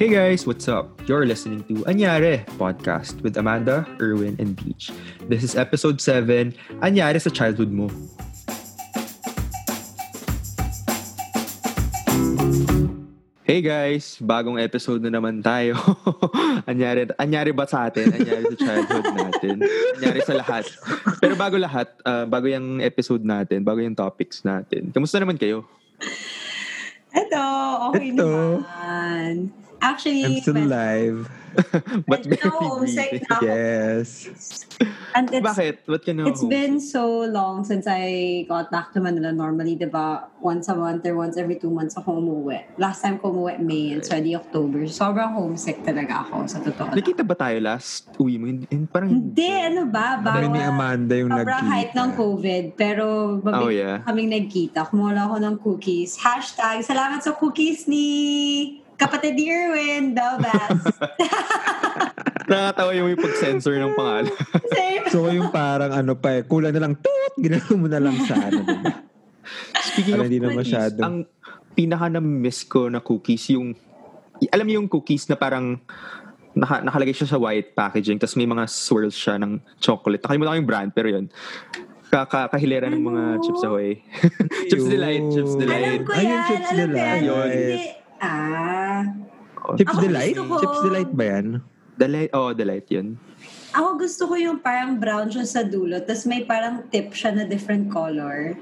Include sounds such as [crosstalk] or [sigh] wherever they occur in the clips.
Hey guys, what's up? You're listening to Anyare podcast with Amanda, Erwin, and Beach. This is episode 7, Anyare sa childhood mo. Hey guys, bagong episode na naman tayo. [laughs] anyari, anyari ba sa atin? Anyari sa childhood natin? Anyari sa lahat. Pero bago lahat, uh, bago yung episode natin, bago yung topics natin, kamusta naman kayo? Ito, okay Ito. naman. Actually, I'm still alive. [laughs] But very homesick na ako. Yes. And it's, Bakit? Ka na it's been so long since I got back to Manila. Normally, di ba, once a month or once every two months ako umuwi. Last time ko umuwi, May. It's already October. Sobrang homesick talaga ako, sa totoo. lang. Nakita ba tayo last uwi mo? Parang Hindi, ano ba? Ni Bawal. Amanda yung Sobrang nagkita. height ng COVID. Pero babig Oh, yeah. kaming nagkita. Kumuha ako ng cookies. Hashtag, salamat sa cookies ni kapatid ni Erwin, the best. [laughs] Nakakatawa yung may pag-censor ng pangalan. Same. So yung parang ano pa eh, kulang na lang, toot! Ginano mo na lang sa ano. diba? Speaking Para of hindi na masyado. ang pinaka na-miss ko na cookies, yung, alam niyo yung cookies na parang naka, nakalagay siya sa white packaging tapos may mga swirls siya ng chocolate. Nakalimutan ko yung brand, pero yun. Kaka, kahilera ng mga? Chips Ahoy. [laughs] Chips. Delight, Chips Alam Delight. ko Ayun, yan. Chips alam ko yan. Ah. Chips Ako Delight? ko- Chips Delight ba yan? Delight, oh, Delight yun. Ako gusto ko yung parang brown siya sa dulo, tapos may parang tip siya na different color.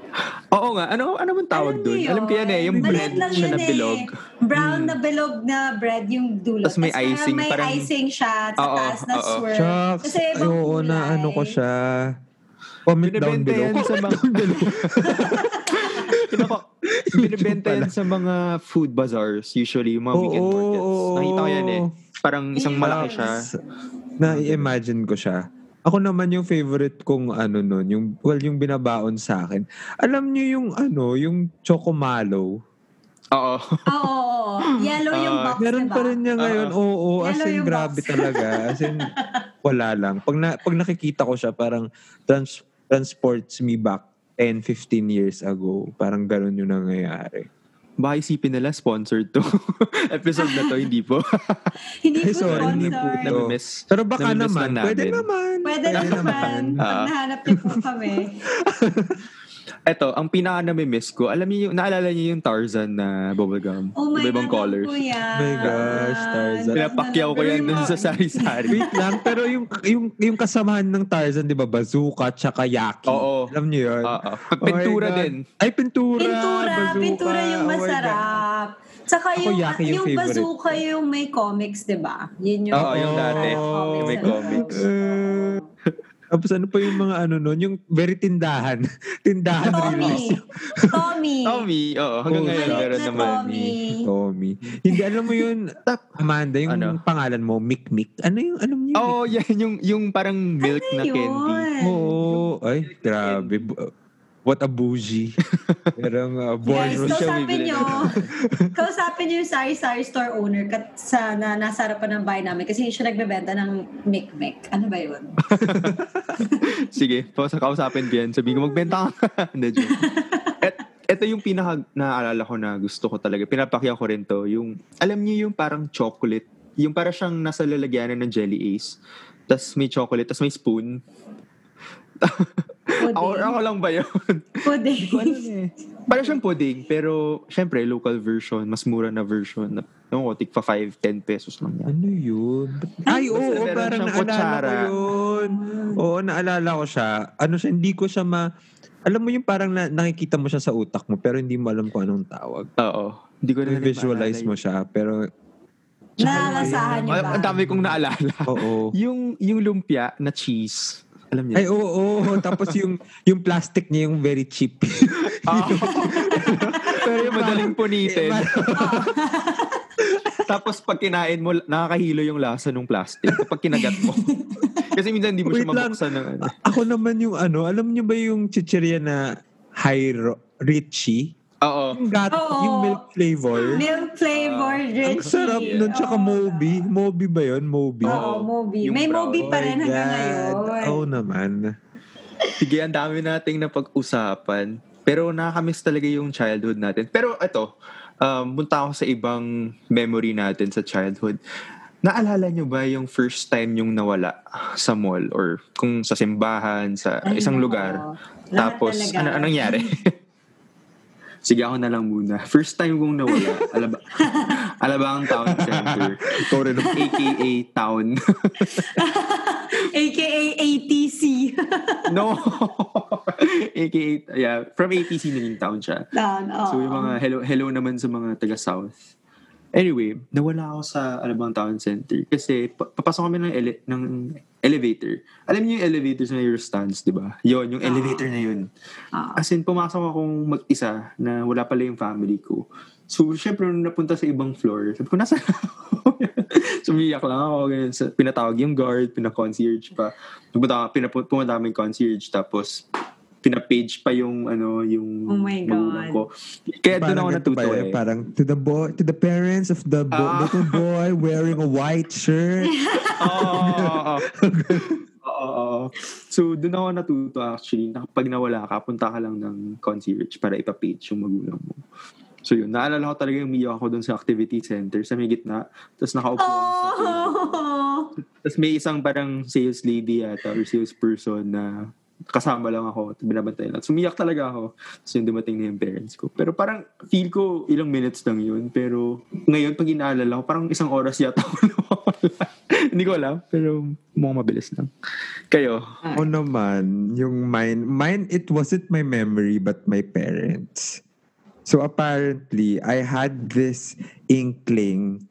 Oo nga, ano ano man tawag Alam doon? Alam ko yan eh, yung bread lang siya yun na bilog. Eh. Brown na bilog na bread yung dulo. Tas may parang icing, May parang- icing siya, sa Oo, taas na oo. swirl. Shucks. Kasi ibang Oo na kulay. ano ko siya. Comment down below. sa mga... [laughs] Pinaka- [laughs] Binibenta yan sa mga food bazaars, usually, yung mga weekend Oo, markets. oo, Nakita ko yan eh. Parang isang Yes. malaki siya. Na-imagine ko siya. Ako naman yung favorite kong ano nun, yung, well, yung binabaon sa akin. Alam niyo yung ano, yung Chocomalo. Oo. Oo, oo, oo. Yellow yung Ah, box, Meron diba? pa rin niya ngayon. Oo, as Yellow in yung grabe box. talaga. As in, wala lang. Pag, na, pag nakikita ko siya, parang trans, transports me back 10, 15 years ago. Parang ganun yung nangyayari. Baka isipin nila, sponsored to. [laughs] Episode na to, hindi po. [laughs] Hindi po sorry, hindi po sponsor. Namimiss. Pero baka naman, pwede naman. Pwede naman. Ah. Pag nahanap niyo po kami. [laughs] Eto, ang pinaka namimiss ko, alam niyo naalala niyo yung Tarzan na bubblegum? Oh my Iba-ibang God, colors. yan. My gosh, Tarzan. Pinapakyaw ko yan dun sa sari-sari. Wait lang, pero yung, yung, yung kasamahan ng Tarzan, di ba, bazooka tsaka yaki. Oo. Alam niyo yun? Oo. Oh my Pintura God. din. Ay, pintura. Pintura, bazooka. pintura yung Oh masarap. Tsaka Ako, yung, Yaki yung yung, bazooka yung may comics, di ba? Yun yung, Oo, yung dati. Yung may comics. loob. Tapos ano pa yung mga ano nun, yung very tindahan. [laughs] tindahan release. Tommy. Tommy. Tommy, oo. Hanggang Oo, ngayon, meron na naman. Tommy. Tommy. Hindi, alam mo yun, Amanda, yung Ano? pangalan mo, Mick Mick. Ano yung, alam niyo? Oo, oh, [laughs] yan. Yung, yung parang milk na Ano candy. yun? Oo. Ay, grabe. What a bougie. Pero uh, Guys, boardroom siya. kausapin nyo. [laughs] kausapin nyo yung sari-sari store owner kat sa, na nasa harapan ng bahay namin kasi siya nagbebenta ng Mick. Ano ba yun? [laughs] Sige, po sa kausapin ko yan. Sabi ko, magbenta ka. [laughs] Hindi. Et, ito yung pinaka naaalala ko na gusto ko talaga. Pinapakya ko rin to. Yung, alam niyo yung parang chocolate. Yung para siyang nasa lalagyanan ng Jelly Ace. Tapos may chocolate, tapos may spoon. Pudding. Ako, ako lang ba yun? [laughs] Pudding. Para siyang pudding, pero syempre, local version, mas mura na version. Ewan ko, tig pa 5, 10 pesos lang yan. Ano yun? Ay, oo, oo, meron parang naalala kutsara. ko yun. Oo, naalala ko siya. Ano siya, hindi ko siya ma... Alam mo yung parang na, nakikita mo siya sa utak mo pero hindi mo alam kung anong tawag. Oo. Hindi ko na visualize mo siya pero Nalalasahan Ay, ba? Ang dami kong naalala. oo. [laughs] yung yung lumpia na cheese. Alam niyo? Ay, oo, oo. [laughs] Tapos yung yung plastic niya yung very cheap. [laughs] Pero yung madaling punitin. Tapos pag kinain mo, nakakahilo yung lasa ng plastic kapag kinagat mo. [laughs] Kasi minsan hindi mo siya Wait lang. mabuksan ng ano. Ako naman yung ano, alam niyo ba yung chicheria na Hyro, Richie? Oo. Yung, gat, Oo. yung milk flavor. Milk flavor, Ang Richie. sarap nun. Tsaka Oo. Moby. Moby ba yun? Moby. Oo, Moby. Yung May brown. Moby pa rin Oh hanggang God. ngayon. Oo naman. Sige, ang dami nating napag-usapan. Pero nakakamiss talaga yung childhood natin. Pero ito, um, punta ako sa ibang memory natin sa childhood. Naalala nyo ba yung first time yung nawala sa mall or kung sa simbahan, sa Ay, isang oo. lugar? Lahat Tapos, talaga. ano, anong nangyari? [laughs] Sige, ako na lang muna. First time kong nawala, [laughs] Alaba, Alabang Town Center. Ikaw rin. AKA Town. [laughs] AKA ATC. [laughs] no! AKA, yeah, from ATC naging town siya. Down, oo. So yung mga hello hello naman sa mga taga South. Anyway, nawala ako sa Alabang Town Center kasi pa- papasok kami ng, ele- ng elevator. Alam niyo yung elevator sa Eurostands, di ba? Yon, yung Ah. elevator na yun. Ah. As in, pumasok akong mag-isa na wala pala yung family ko. So, syempre, nung napunta sa ibang floor, sabi ko, nasa [laughs] Sumiyak lang ako. Ganyan. Pinatawag yung guard, pina-concierge pa. Pumunta, pinapu- pumunta kami concierge, tapos pina-page pa yung ano yung Oh my magulang God. ko. Kaya doon ako natuto eh. Parang to the boy, to the parents of the bo- Ah. little boy wearing a white shirt. Oo, [laughs] oo, oo. So, doon ako natuto actually. Na kapag nawala ka, punta ka lang ng concierge para ipapage yung magulang mo. So yun, naalala ko talaga yung umiyak ako doon sa activity center sa may gitna. Tapos nakaupo ako sa table. Oh! Tapos may isang parang sales lady yata or sales person na kasama lang ako. Binabantay lang. Sumiyak talaga ako. Tapos yung dumating na yung parents ko. Pero parang feel ko ilang minutes lang yun. Pero ngayon pag inaalala ko, parang isang oras yata ako. [laughs] Hindi ko alam. Pero mukhang mabilis lang. Kayo? O naman, yung mine, mine, it wasn't my memory but my parents. So apparently, I had this inkling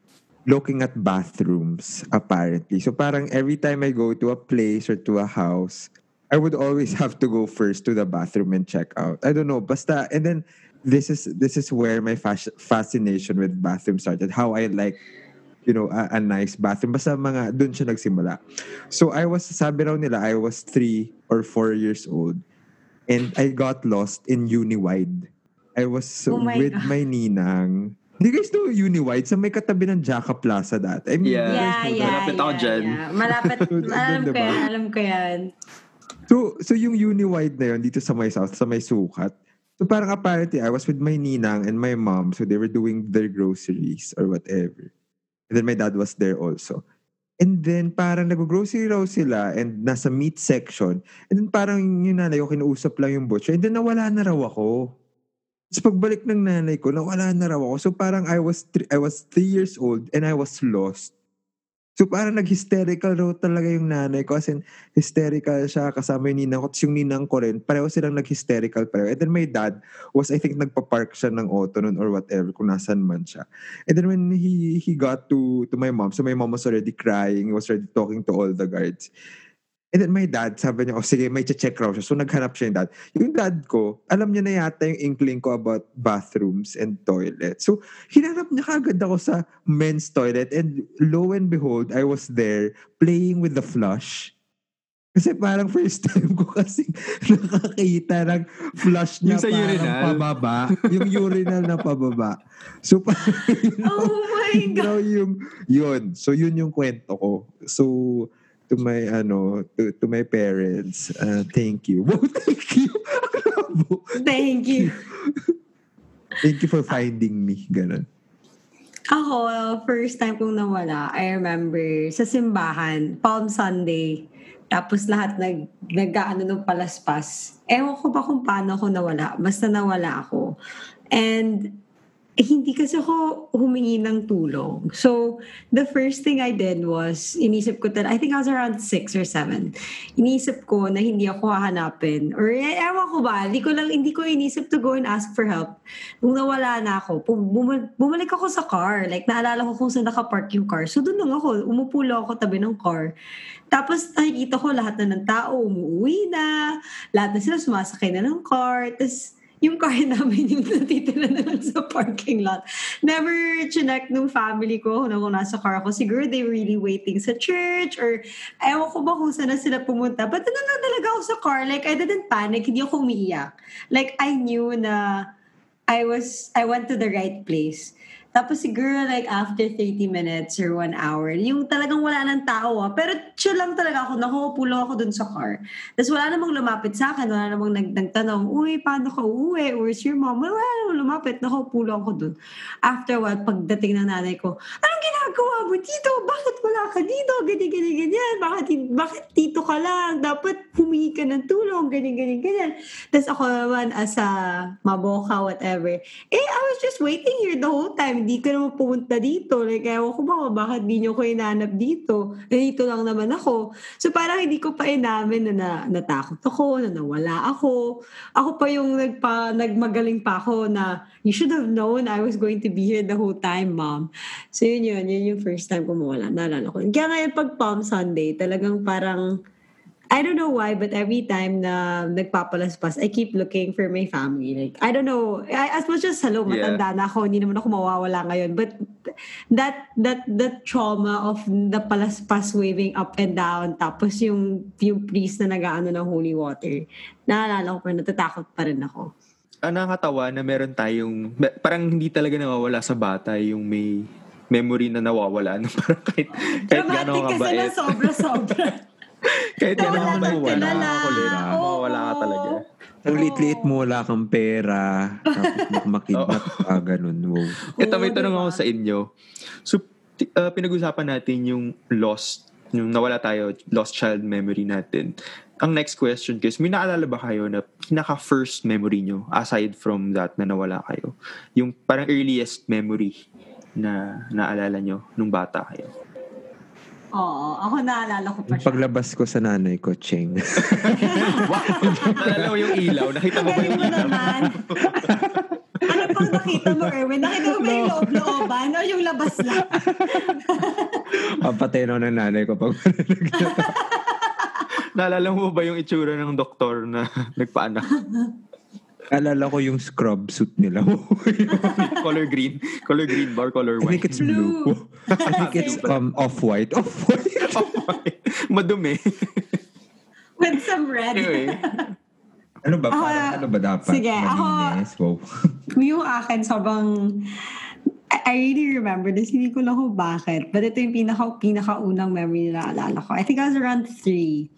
looking at bathrooms, apparently. So parang every time I go to a place or to a house, I would always [laughs] have to go first to the bathroom and check out. I don't know, basta, and then this is this is where my fas- fascination with bathroom started. How I like you know, a, a nice bathroom. Basta mga, dun siya nagsimula. So I was, sabi raw nila, I was three or four years old. And I got lost in Uniwide. I was Oh my with God. my ninang. Do you guys know Uniwide? Sa may katabi ng Jaka Plaza dati. I mean, Yeah. Yeah, yeah, Malapit ako yeah, dyan. yeah. Malapit. [laughs] Doon, alam ko diba? yan, alam ko yan. So, so yung Uniwide na yun, dito sa may south, sa may sukat. So parang apparently, I was with my ninang and my mom. So they were doing their groceries or whatever. And then my dad was there also. And then parang nag-grocery raw sila and nasa meat section. And then parang yung nanay ko, kinuusap lang yung butcher. And then nawala na raw ako. Tapos pagbalik ng nanay ko, nawala na raw ako. So parang I was three, I was three years old and I was lost. So parang nag-hysterical raw talaga yung nanay ko. As in, hysterical siya kasama yung ninang ko. Tapos yung ninang ko rin, pareho silang nag-hysterical pareho. And then my dad was, I think, nagpa-park siya ng auto nun or whatever, kung nasan man siya. And then when he he got to to my mom, so my mom was already crying, was already talking to all the guards. And then my dad, sabi niya, oh sige, may check raw siya. So naghanap siya yung dad. Yung dad ko, alam niya na yata yung inkling ko about bathrooms and toilets. So hinanap niya kagad ako sa men's toilet and lo and behold, I was there playing with the flush. Kasi parang first time ko kasi [laughs] nakakita ng flush Yung na sa parang urinal? pababa. yung urinal na pababa. So [laughs] parang yun Oh my God. raw yung yun. So yun yung kwento ko. So to my ano to, to my parents, uh, thank you. Wow, [laughs] thank you. Thank you. thank you for finding me. Ganun. Ako, first time kong nawala, I remember sa simbahan, Palm Sunday. Tapos lahat nag, nag-ano ng palaspas. Ewan ko ba kung paano ako nawala. Basta nawala ako. And hindi kasi ako humingi ng tulong. So, the first thing I did was, inisip ko talaga, I think I was around six or seven. Inisip ko na hindi ako hahanapin. Or eh, ewan ko ba, hindi ko lang, hindi ko inisip to go and ask for help. Nung nawala na ako, pum- bumalik, ako sa car. Like, naalala ko kung saan nakapark yung car. So, doon lang ako. Umupo lang ako tabi ng car. Tapos, nakikita ko lahat na ng tao umuwi na. Lahat na sila sumasakay na ng car. Tapos, yung car namin yung natitira na lang sa parking lot. Never chinek nung family ko na kung nasa car ako. Siguro they were really waiting sa church or ewan ko ba kung saan na sila pumunta. But ano lang talaga ako sa car. Like, I didn't panic. Hindi ako umiiyak. Like, I knew na I was, I went to the right place. Tapos siguro like after 30 minutes or one hour, yung talagang wala ng tao ah. Pero chill lang talaga ako, nakukupo lang ako dun sa car. Tapos wala namang lumapit sa akin, wala namang nag nagtanong, uy, paano ka uwi? Where's your mom? Wala namang lumapit, nakukupo lang ako dun. After what, pagdating ng nanay ko, anong ginagawa mo dito? Bakit wala ka dito? Ganyan, ganyan, ganyan. Bakit, bakit dito ka lang? Dapat humingi ka ng tulong, ganyan, ganyan, ganyan. Tapos ako naman as a maboka, whatever. Eh, I was just waiting here the whole time. Hindi ka naman pumunta dito. Like, ewan ko ba bakit di nyo ko inanap dito. Eh, dito lang naman ako. So, parang hindi ko pa inamin na, na natakot ako, na nawala ako. Ako pa yung nagpa, nagmagaling pa ako na you should have known I was going to be here the whole time, mom. So, yun yun. Yun yung first time ko mawala. Naalala ko. Kaya ngayon pag Palm Sunday, talagang parang I don't know why, but every time na nagpapalaspas, I keep looking for my family. Like, I don't know. I, as much as, hello, Yeah. matanda na ako, hindi naman ako mawawala ngayon. But that, that, that trauma of the palaspas waving up and down, tapos yung, yung priest na nag-ano ng holy water, naalala ko pa, natatakot pa rin ako. Ang nakakatawa na meron tayong, parang hindi talaga nawawala sa bata yung may memory na nawawala. No? [laughs] Parang kahit, kahit Dramatic gano'n kasi na kabait. sobra-sobra. [laughs] kahit gano'n Nawala ka na lang. Mawala, Oo. mawala ka talaga. Ang liit-liit mo, wala kang pera. Tapos [laughs] makidnap ka, ganun. Wow. Ito may tanong diba? ako sa inyo. So, uh, pinag-usapan natin yung lost, yung nawala tayo, lost child memory natin. Ang next question guys, may naalala ba kayo na pinaka-first memory nyo aside from that na nawala kayo? Yung parang earliest memory na naalala nyo nung bata kayo? Oo, ako naalala ko pa siya. paglabas ko sa nanay ko, Cheng. [laughs] naalala mo yung ilaw? Nakita mo ba yung ilaw? naman. [laughs] ano pang nakita mo, Erwin? Nakita mo ba yung loob-looban o yung labas lang? [laughs] Papatay na ako ng nanay ko pag Naalala mo ba yung itsura ng doktor na nagpaanak? Alala ko yung scrub suit nila. [laughs] color green. Color green bar, color I think white. it's blue. Blue. I think it's um, off-white. [laughs] Off-white. Madumi. With some red. anyway. Ano ba? Ako, Parang ano ba dapat? sige, ako- Malinis. Wow. [laughs] yung akin, sobrang... I I really remember this. Hindi ko lang kung bakit. But ito yung pinaka, pinakaunang memory na naalala ko. I think I was around three.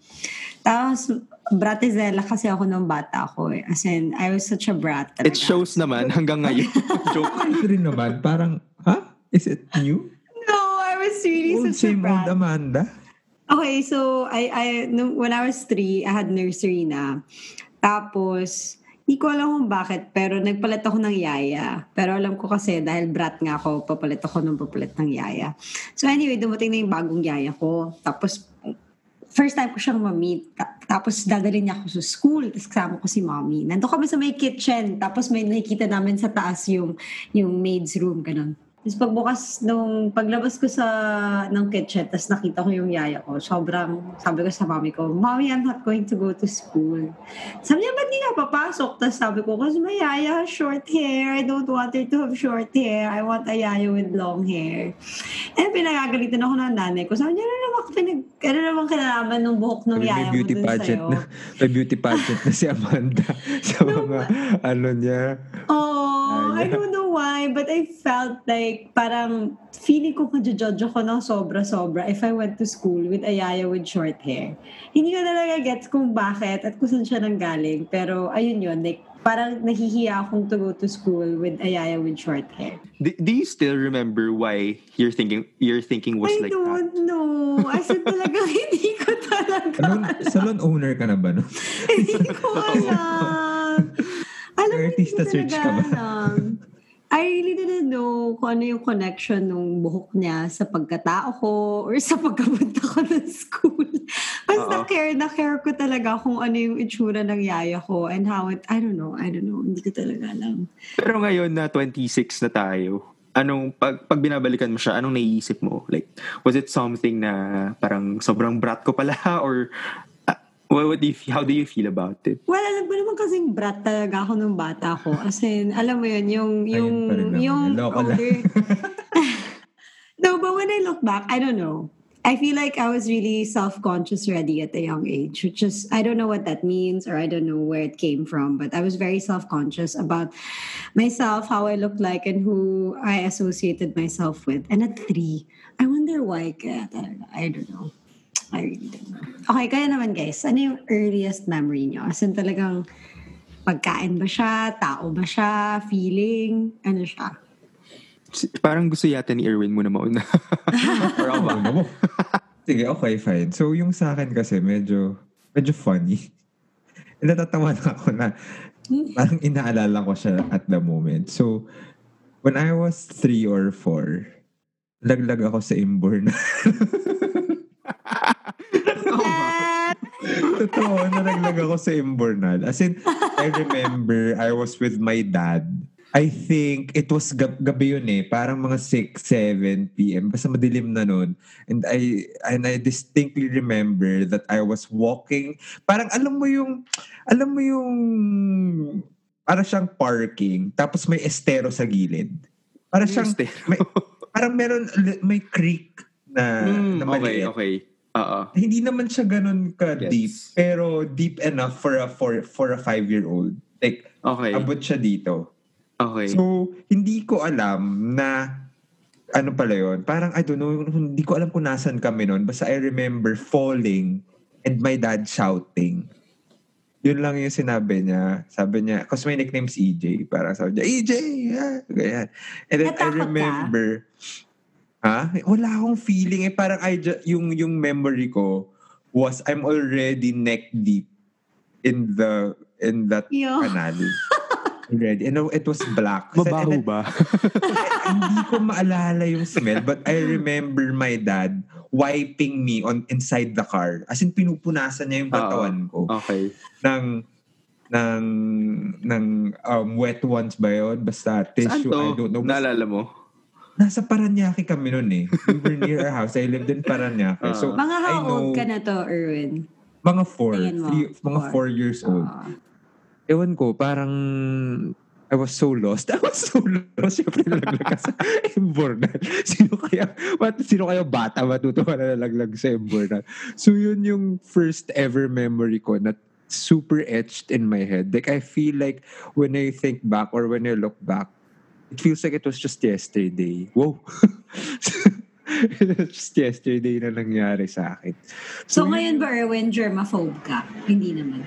Tapos, bratizela kasi ako nung bata ko eh. As in, I was such a brat talaga. It shows naman hanggang ngayon. [laughs] Joke. Ito rin naman, parang, ha? Is it new? No, I was really Old such a same old brat. Amanda? Okay, so I I nung, when I was three, I had nursery na. Tapos hindi ko alam kung bakit, pero nagpalit ako ng yaya. Pero alam ko kasi dahil brat nga ako, papalit ako ng papalit ng yaya. So anyway, dumating na yung bagong yaya ko. Tapos first time ko siyang ma-meet. Ta- Tapos dadalhin niya ako sa school. Tapos kasama ko si mommy. Nandun kami sa may kitchen. Tapos may nakikita namin sa taas yung, yung maid's room. Ganun. Tapos pagbukas nung paglabas ko sa ng kitchen, tapos nakita ko yung yaya ko, sobrang, sabi ko sa mami ko, Mommy, I'm not going to go to school. Sabi niya, ba't di ka papasok? Tapos sabi ko, kasi my yaya has short hair. I don't want her to have short hair. I want a yaya with long hair. And pinagagalitan ako ng nanay ko. Sabi niya, ano naman, pinag, ano naman kinalaman ng buhok ng yaya mo beauty dun pageant sa'yo? na, may beauty pageant na si Amanda [laughs] sa mga, ano niya. Oh, I don't know why, but I felt like parang feeling ko judge ako ng sobra-sobra if I went to school with a yaya with short hair. Hindi ko talaga gets kung bakit at kung saan siya nanggaling. Pero ayun yun, like parang nahihiya akong to go to school with a yaya with short hair. Do, do you still remember why your thinking your thinking was I like that? don't know. As in talaga, [laughs] hindi ko talaga Salon, salon owner ka na ba? No? Hindi ko [laughs] alam. Alam mo, hindi Artista ko search talaga ka ba? alam. I really didn't know kung ano yung connection ng buhok niya sa pagkatao ko or sa pagkapunta ko ng school. [laughs] Basta Oo. care na care ko talaga kung ano yung itsura ng yaya ko and how it, I don't know, I don't know, hindi ko talaga alam. Pero ngayon na 26 na tayo, anong pag, pag binabalikan mo siya, anong naiisip mo? Like, was it something na parang sobrang brat ko pala [laughs] or uh, what, what do you, how do you feel about it? Well, alam mo naman kasing brat talaga ako nung bata ko. As in, alam mo yun, yung, yung, Ayun pa rin naman. yung Loko older... [laughs] no, but when I look back, I don't know. I feel like I was really self-conscious already at a young age, which is I don't know what that means or I don't know where it came from, but I was very self-conscious about myself, how I looked like, and who I associated myself with. And at three, I wonder why. I don't know. I really don't know. Okay, kaya naman guys, ano yung earliest memory nyo? As in talagang pagkain ba siya? Tao ba siya? Feeling? Ano siya? Si- Parang gusto yata ni Erwin mo na mauna. [laughs] Ba? Ano mo? Sige, okay, fine. So, yung sa akin kasi, medyo, medyo funny. [laughs] Natatawa na ako na parang inaalala ko siya at the moment. So, when I was three or four, laglag ako sa Imborn. [laughs] Totoo, nalaglag ako sa Imbornal. As in, I remember I was with my dad. I think it was gab- gabi yun eh. Parang mga 6, 7 p.m. Basta madilim na nun. And I, and I distinctly remember that I was walking. Parang alam mo yung, alam mo yung, para siyang parking. Tapos may estero sa gilid. Para siyang, may, parang meron, may creek na, Mm, na okay, maliit okay. Oo. hindi naman siya ganun ka Yes. deep pero deep enough for a for for a five year old like Okay. abot siya dito Okay. so hindi ko alam na ano pala yon parang I don't know hindi ko alam kung nasan kami noon basta I remember falling and my dad shouting yun lang yung sinabi niya sabi niya kasi may nickname si EJ parang sabi niya EJ ah, ganyan and then I Natakot ka? Ha? Wala akong feeling eh parang I ju- yung yung memory ko was I'm already neck deep in the in that Yo. canal. Already. And it was black. And Mabaho ba? [laughs] hindi ko maalala yung smell but I remember my dad wiping me on inside the car. As in pinupunasan niya yung katawan ko Okay. ng ng ng um, wet ones ba yun? Basta Saan tissue, I to? don't know. Basta- Naalala mo? Nasa Paranaque kami noon eh. We were near our house. I lived in Paranaque. Ah. so, Mga I how know, old ka na to, Erwin? Mga four. Three, mga Four. four years old. Ah. Ewan ko, parang I was so lost. [laughs] I was so lost. Siyempre, nalaglag ka sa [laughs] Imbornal. Sino kaya, what, sino kaya bata matutuwa na nalaglag sa Imbornal? So, yun yung first ever memory ko na super etched in my head. Like, I feel like when I think back or when I look back, it feels like it was just yesterday. Whoa. [laughs] just yesterday na nangyari sa akin. So, yun- ngayon ba, Erwin, germaphobe ka? Hindi naman.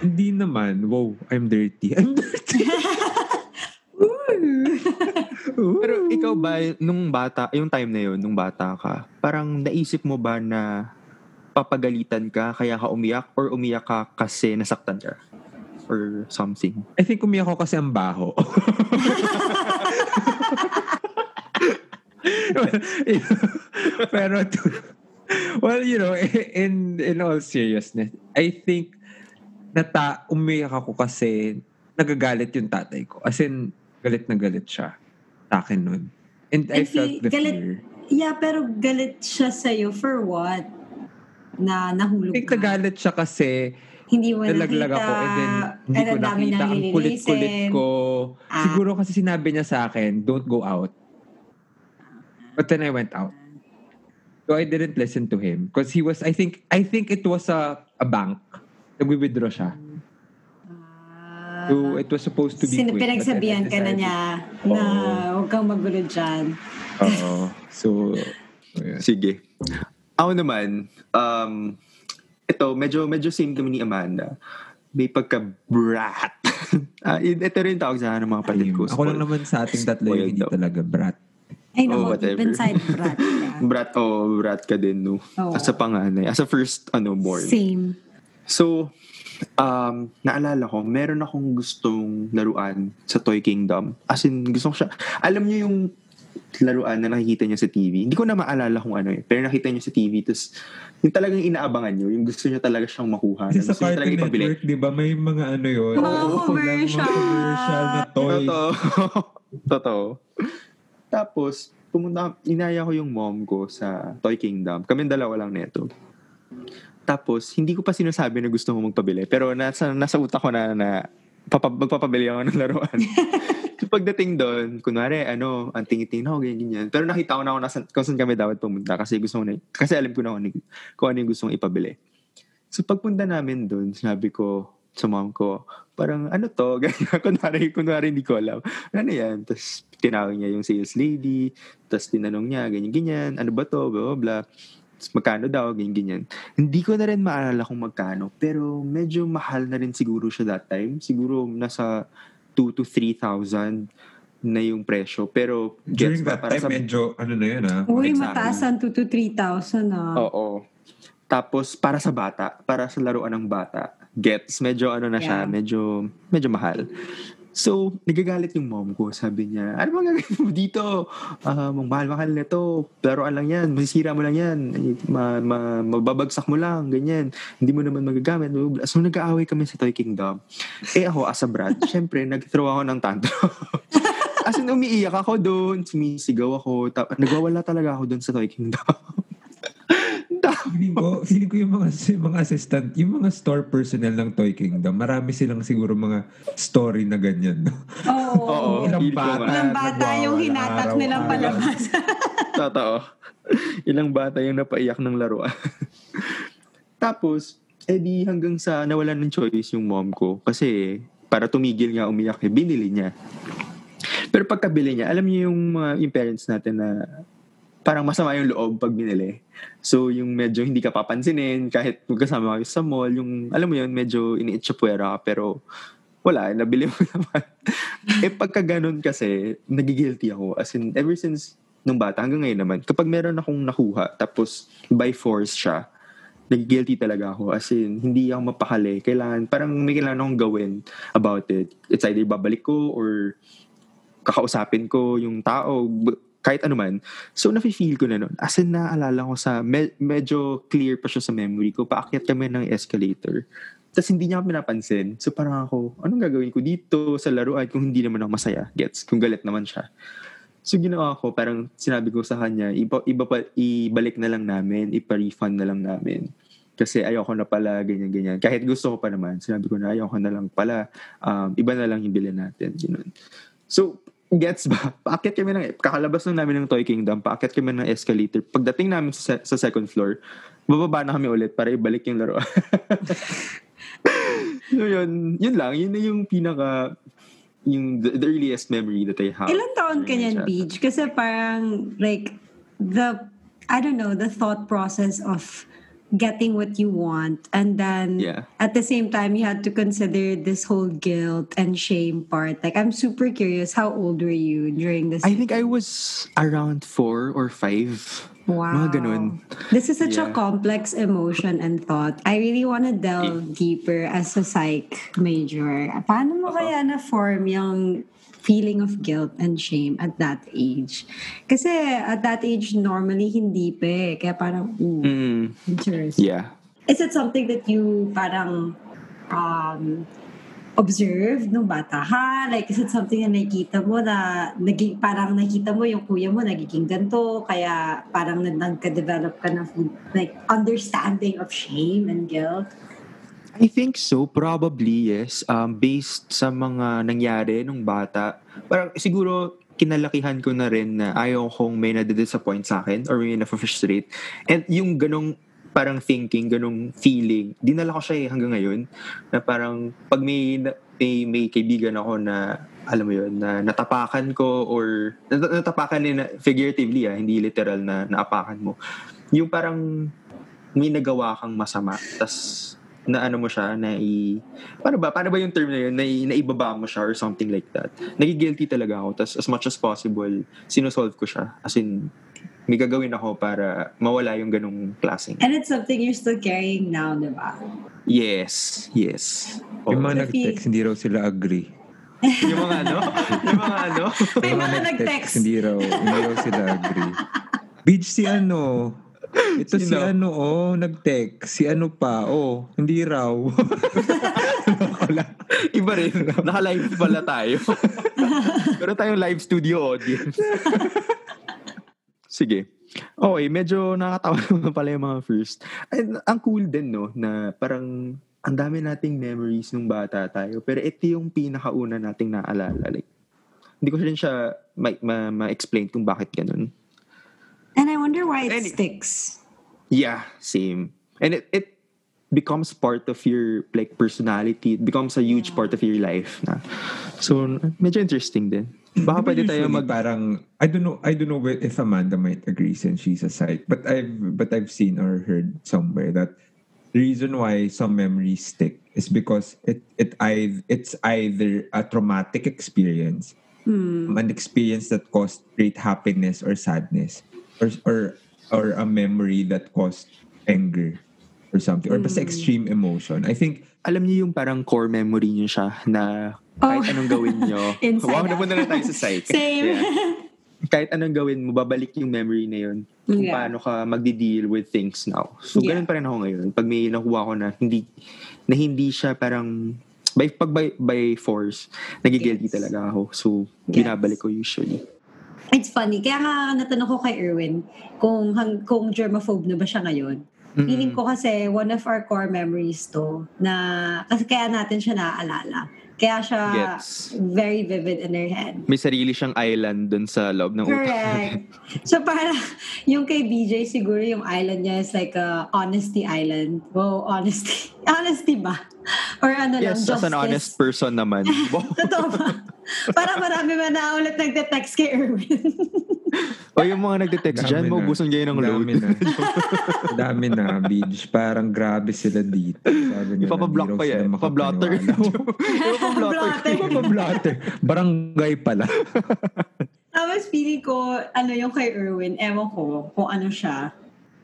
Hindi naman. Wow, I'm dirty. I'm dirty. [laughs] Pero ikaw ba, nung bata, yung time na yun, nung bata ka, parang naisip mo ba na papagalitan ka kaya ka umiyak or umiyak ka kasi nasaktan ka? Or something? I think umiyak ako kasi ang baho. [laughs] Pero, to- well, you know, in in all seriousness, I think nata umiyak ako kasi nagagalit yung tatay ko. As in, galit na galit siya sa akin nun. And I And felt feel- the galit- fear. Yeah, pero galit siya sa'yo for what? Na nahulog I think ka. nagalit siya kasi Hindi mo nalaglag nakita. ako and then hindi and ko nakita ang kulit-kulit ko. Ah. Siguro kasi sinabi niya sa akin, don't go out. But then I went out. So I didn't listen to him because he was I think I think it was a a bank. Nagwi-withdraw siya. So it was supposed to be Sin- quick. pinagsabihan ka na niya na Oo. huwag kang magulo dyan. Oo. So, yun. Sige. Ako naman, um, ito, medyo, medyo same kami ni Amanda. May pagka-brat. [laughs] Ah, ito rin tawag sa ng mga kapatid ko. Ako lang naman sa ating tatlo yung hindi talaga brat. Ay, Oh, naku, deep whatever. inside brat [laughs] ka. Brat, oh, brat ka din, no? Oo. As a panganay. As a first, ano, born. Same. So, um, naalala ko, meron akong gustong laruan sa Toy Kingdom. As in, gusto ko siya. Alam niyo yung laruan na nakikita niyo sa TV. Hindi ko na maalala kung ano eh. Pero nakita niyo sa TV. Tapos, yung talagang inaabangan niyo, yung gusto niyo talaga siyang makuha. Kasi sa Cartoon. Network, di ba, may mga ano yun? Mga Oo, commercial. Mga commercial na toys. Totoo. [laughs] Totoo. Tapos, pumunta, inaya ko yung mom ko sa Toy Kingdom. Kami dalawa lang neto. Tapos, hindi ko pa sinasabi na gusto ko magpabili. Pero nasa, nasa utak ko na na papa, magpapabili ako ng laruan. [laughs] [laughs] pagdating doon, kunwari, ano, ang tingin-tingin ako, ganyan, ganyan. Pero nakita ko na ako nasa, kung saan kami dapat pumunta kasi gusto ko na, kasi alam ko na kung, ano- kung ano yung gustong ipabili. So pagpunta namin doon, sinabi ko sa mom ko, parang ano to, [laughs] ganyan, kunwari, kunwari hindi ko alam. Ano yan? Tapos tinawag niya yung sales lady, tapos tinanong niya, ganyan, ganyan, ano ba to, blah, blah, blah. Tapos magkano daw, ganyan, ganyan. Hindi ko na rin maalala kung magkano, pero medyo mahal na rin siguro siya that time. Siguro nasa 2 to 3,000 na yung presyo. Pero During that time, medyo, ano na yun ah. Uy, Exactly. mataas ang 2 to 3,000 ah. Oo. Tapos para sa bata, para sa laruan ng bata, gets medyo ano na siya, Yeah. medyo medyo mahal. So, nagagalit yung mom ko. Sabi niya, ano bang mo dito? Ang mahal-mahal na to. Laruan lang yan. Masisira mo lang yan. Ma, ma, mababagsak mo lang. Ganyan. Hindi mo naman magagamit. So, nag-aaway kami sa Toy Kingdom. Eh ako, as a brat, [laughs] syempre, nag-throw ako ng tantrum. [laughs] As in, umiiyak ako doon. Sumisigaw ako. Ta- nagwawala talaga ako doon sa Toy Kingdom. [laughs] Feeling ko, feeling ko yung mga, yung mga assistant, yung mga store personnel ng Toy Kingdom, marami silang siguro mga story na ganyan. No? Oo. Oo. Ilang bata. Ilang bata yung hinatak nilang palabas. [laughs] Totoo. Ilang bata yung napaiyak ng laruan. [laughs] Tapos, edi hanggang sa nawalan ng choice yung mom ko. Kasi para tumigil nga umiyak, eh, binili niya. Pero pagkabili niya, alam niyo yung, mga yung parents natin na parang masama yung loob pag binili. So, yung medyo hindi ka papansinin, kahit magkasama kayo sa mall, yung, alam mo yun, medyo iniitsapwera ka, pero wala, nabili mo [laughs] naman. eh, pagka ganun kasi, nagigilty ako. As in, ever since nung bata, hanggang ngayon naman, kapag meron akong nakuha, tapos by force siya, nagigilty talaga ako. As in, hindi ako mapakali. Kailangan, parang may kailangan akong gawin about it. It's either babalik ko or kakausapin ko yung tao, kahit ano man. So, nafe-feel ko na nun. As in, naaalala ko sa, me- medyo clear pa siya sa memory ko. Paakyat kami ng escalator. Tapos hindi niya ako pinapansin. So, parang ako, anong gagawin ko dito sa laruan kung hindi naman ako masaya? Gets? Kung galit naman siya. So, ginawa ko, parang sinabi ko sa kanya, iba, iba pa, ibalik na lang namin, ipa-refund na lang namin. Kasi ayoko na pala, ganyan-ganyan. Kahit gusto ko pa naman, sinabi ko na ayoko na lang pala, um, iba na lang yung bilhin natin. Ganun. So, gets ba? [laughs] Paakyat kami ng, kakalabas lang namin ng Toy Kingdom, paakyat kami ng escalator. Pagdating namin sa, sa second floor, bababa na kami ulit para ibalik yung laruan. [laughs] so yun, yun lang. Yun na yung pinaka, yung the, the earliest memory that I have. Ilan taon ka niyan. Beach? Kasi parang, like, the, I don't know, the thought process of getting what you want and then Yeah. at the same time you had to consider this whole guilt and shame part like i'm super curious how old were you during this I think I was around four or five. Wow Mga ganun. this is such a Yeah. complex emotion and thought i really want to delve deeper as a psych major paano mo kaya na form yung feeling of guilt and shame at that age kasi at that age normally hindi pa eh. kaya parang ooh, Mm, interesting yeah. Is it something that you parang um, observed nung bata ha? Like, is it something na nakikita mo na naging, parang nakita mo yung kuya mo nagiging ganito, kaya parang nag- nagka-develop ka ng like, understanding of shame and guilt? I think so. Probably, yes. Um, based sa mga nangyari nung bata. Parang siguro kinalakihan ko na rin na ayaw kong may nade-disappoint sa akin or may na-frustrate. And yung ganong parang thinking, ganong feeling, dinala ko siya eh hanggang ngayon. Na parang pag may, may, may kaibigan ako na alam mo yun, na natapakan ko or nat- natapakan din na figuratively ah, hindi literal na naapakan mo. Yung parang may nagawa kang masama, tas na ano mo siya, na i... Paano ba? Paano ba yung term na yun? Na, i- naibaba mo siya or something like that. Nagigilty talaga ako. Tas as much as possible, sinusolve ko siya. As in, may gagawin ako para mawala yung ganong klaseng. And it's something you're still carrying now, di ba? Yes. Yes. Oo. Yung mga nag-text, hindi raw sila agree. [laughs] yung mga ano? yung mga ano? [laughs] May Yung mga nag-text. Hindi raw, hindi raw sila agree. Beach si ano, ito si Sino? ano, oh, nag-text. Si ano pa, oh, hindi raw. [laughs] Iba rin. Naka-live pala tayo. Pero tayong live studio audience. Sige. Okay, medyo nakakatawa [laughs] naman pala yung mga first. And ang cool din, no, na parang ang dami nating memories nung bata tayo. Pero ito yung pinakauna nating naalala. Like, Hindi ko rin siya ma- ma- ma-explain kung bakit ganun. And I wonder why it Any- sticks. Yeah, same. And it, it becomes part of your like personality. It becomes a huge part of your life. Na. So, medyo interesting din. Baka pwede tayo mag... parang I don't know I don't know if Amanda might agree since she's a psych but I've but I've seen or heard somewhere that the reason why some memories stick is because it it I it's either a traumatic experience hmm. an experience that caused great happiness or sadness or or or a memory that caused anger or something or basta hmm. extreme emotion. I think Alam niyo yung parang core memory niyo siya na kahit Oh. anong gawin niyo. [laughs] Wow, napunta na tayo sa psych. Same. Yeah. Kahit anong gawin mo, babalik yung memory na yun. Kung Yeah. paano ka magdi-deal with things now. So, Yeah. ganun pa rin ako ngayon. Pag may nakuha ko na hindi, na hindi siya parang, by, pag by, by force, nagigilty Yes. talaga ako. So, Yes. binabalik ko usually. It's funny. Kaya nga natanong ko kay Erwin kung, hang, kung germaphobe na ba siya ngayon. Mm-mm. Feeling ko kasi one of our core memories to na kasi kaya natin siya naaalala. Kaya siya Gets. very vivid in our head. May sarili siyang island dun sa loob ng utak. Correct. [laughs] so para [laughs] yung kay BJ siguro yung island niya is like a honesty island. Wow, honesty. [laughs] honesty ba? [laughs] Or ano lang, Yes, as an honest person naman. [laughs] Totoo ba? Para marami man na ulit nagte-text kay Erwin. o yung mga nagte-text dyan, na. maubusan kayo ng load. Dami na. Dami na, Beach. Parang grabe sila dito. Sabi nila, Ipapablock pa yan. sila Pablotter. makapaniwala. [laughs] Ipapablotter. Ipapablotter. Barangay pala. Tapos feeling ko, ano yung kay Erwin, ewan ko kung ano siya.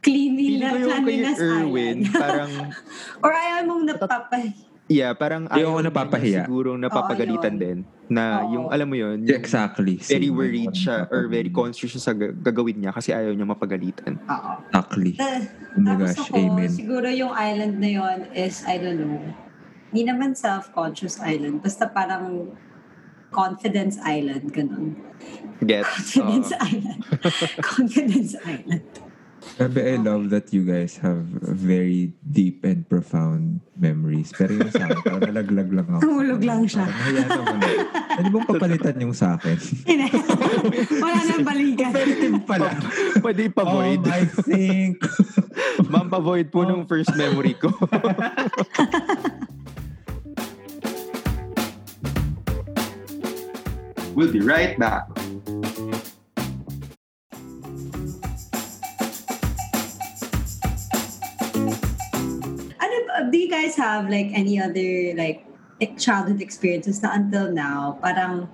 Ko yung kay cleanliness Erwin, island. parang, [laughs] Or ayaw mong napapay. yeah, parang ako ayaw napapahiya. niya Siguro napapagalitan Oo, din. Na Oo. yung, alam mo yun, Yeah, yung exactly. very Same. worried siya or very conscious siya sa ga- gagawin niya kasi ayaw niya mapagalitan. Oo. Exactly. Ta- Oh my gosh, ako, amen. siguro yung island na yon is, I don't know, hindi naman self-conscious island. Basta parang confidence island, ganun. Gets? Confidence Oo. island. [laughs] confidence island. Sabi, I love that you guys have very deep and profound memories. Pero yung sa akin, parang nalaglag lang ako. Tumulog lang siya. Hayaan naman. Ano bang papalitan yung sa akin? Wala nang balikan. Competitive pala. Pwede pa-void. Um, I think. Ma'am, pa-void po nung first memory ko. we'll be right back. Do you guys have like any other like childhood experiences na until now, parang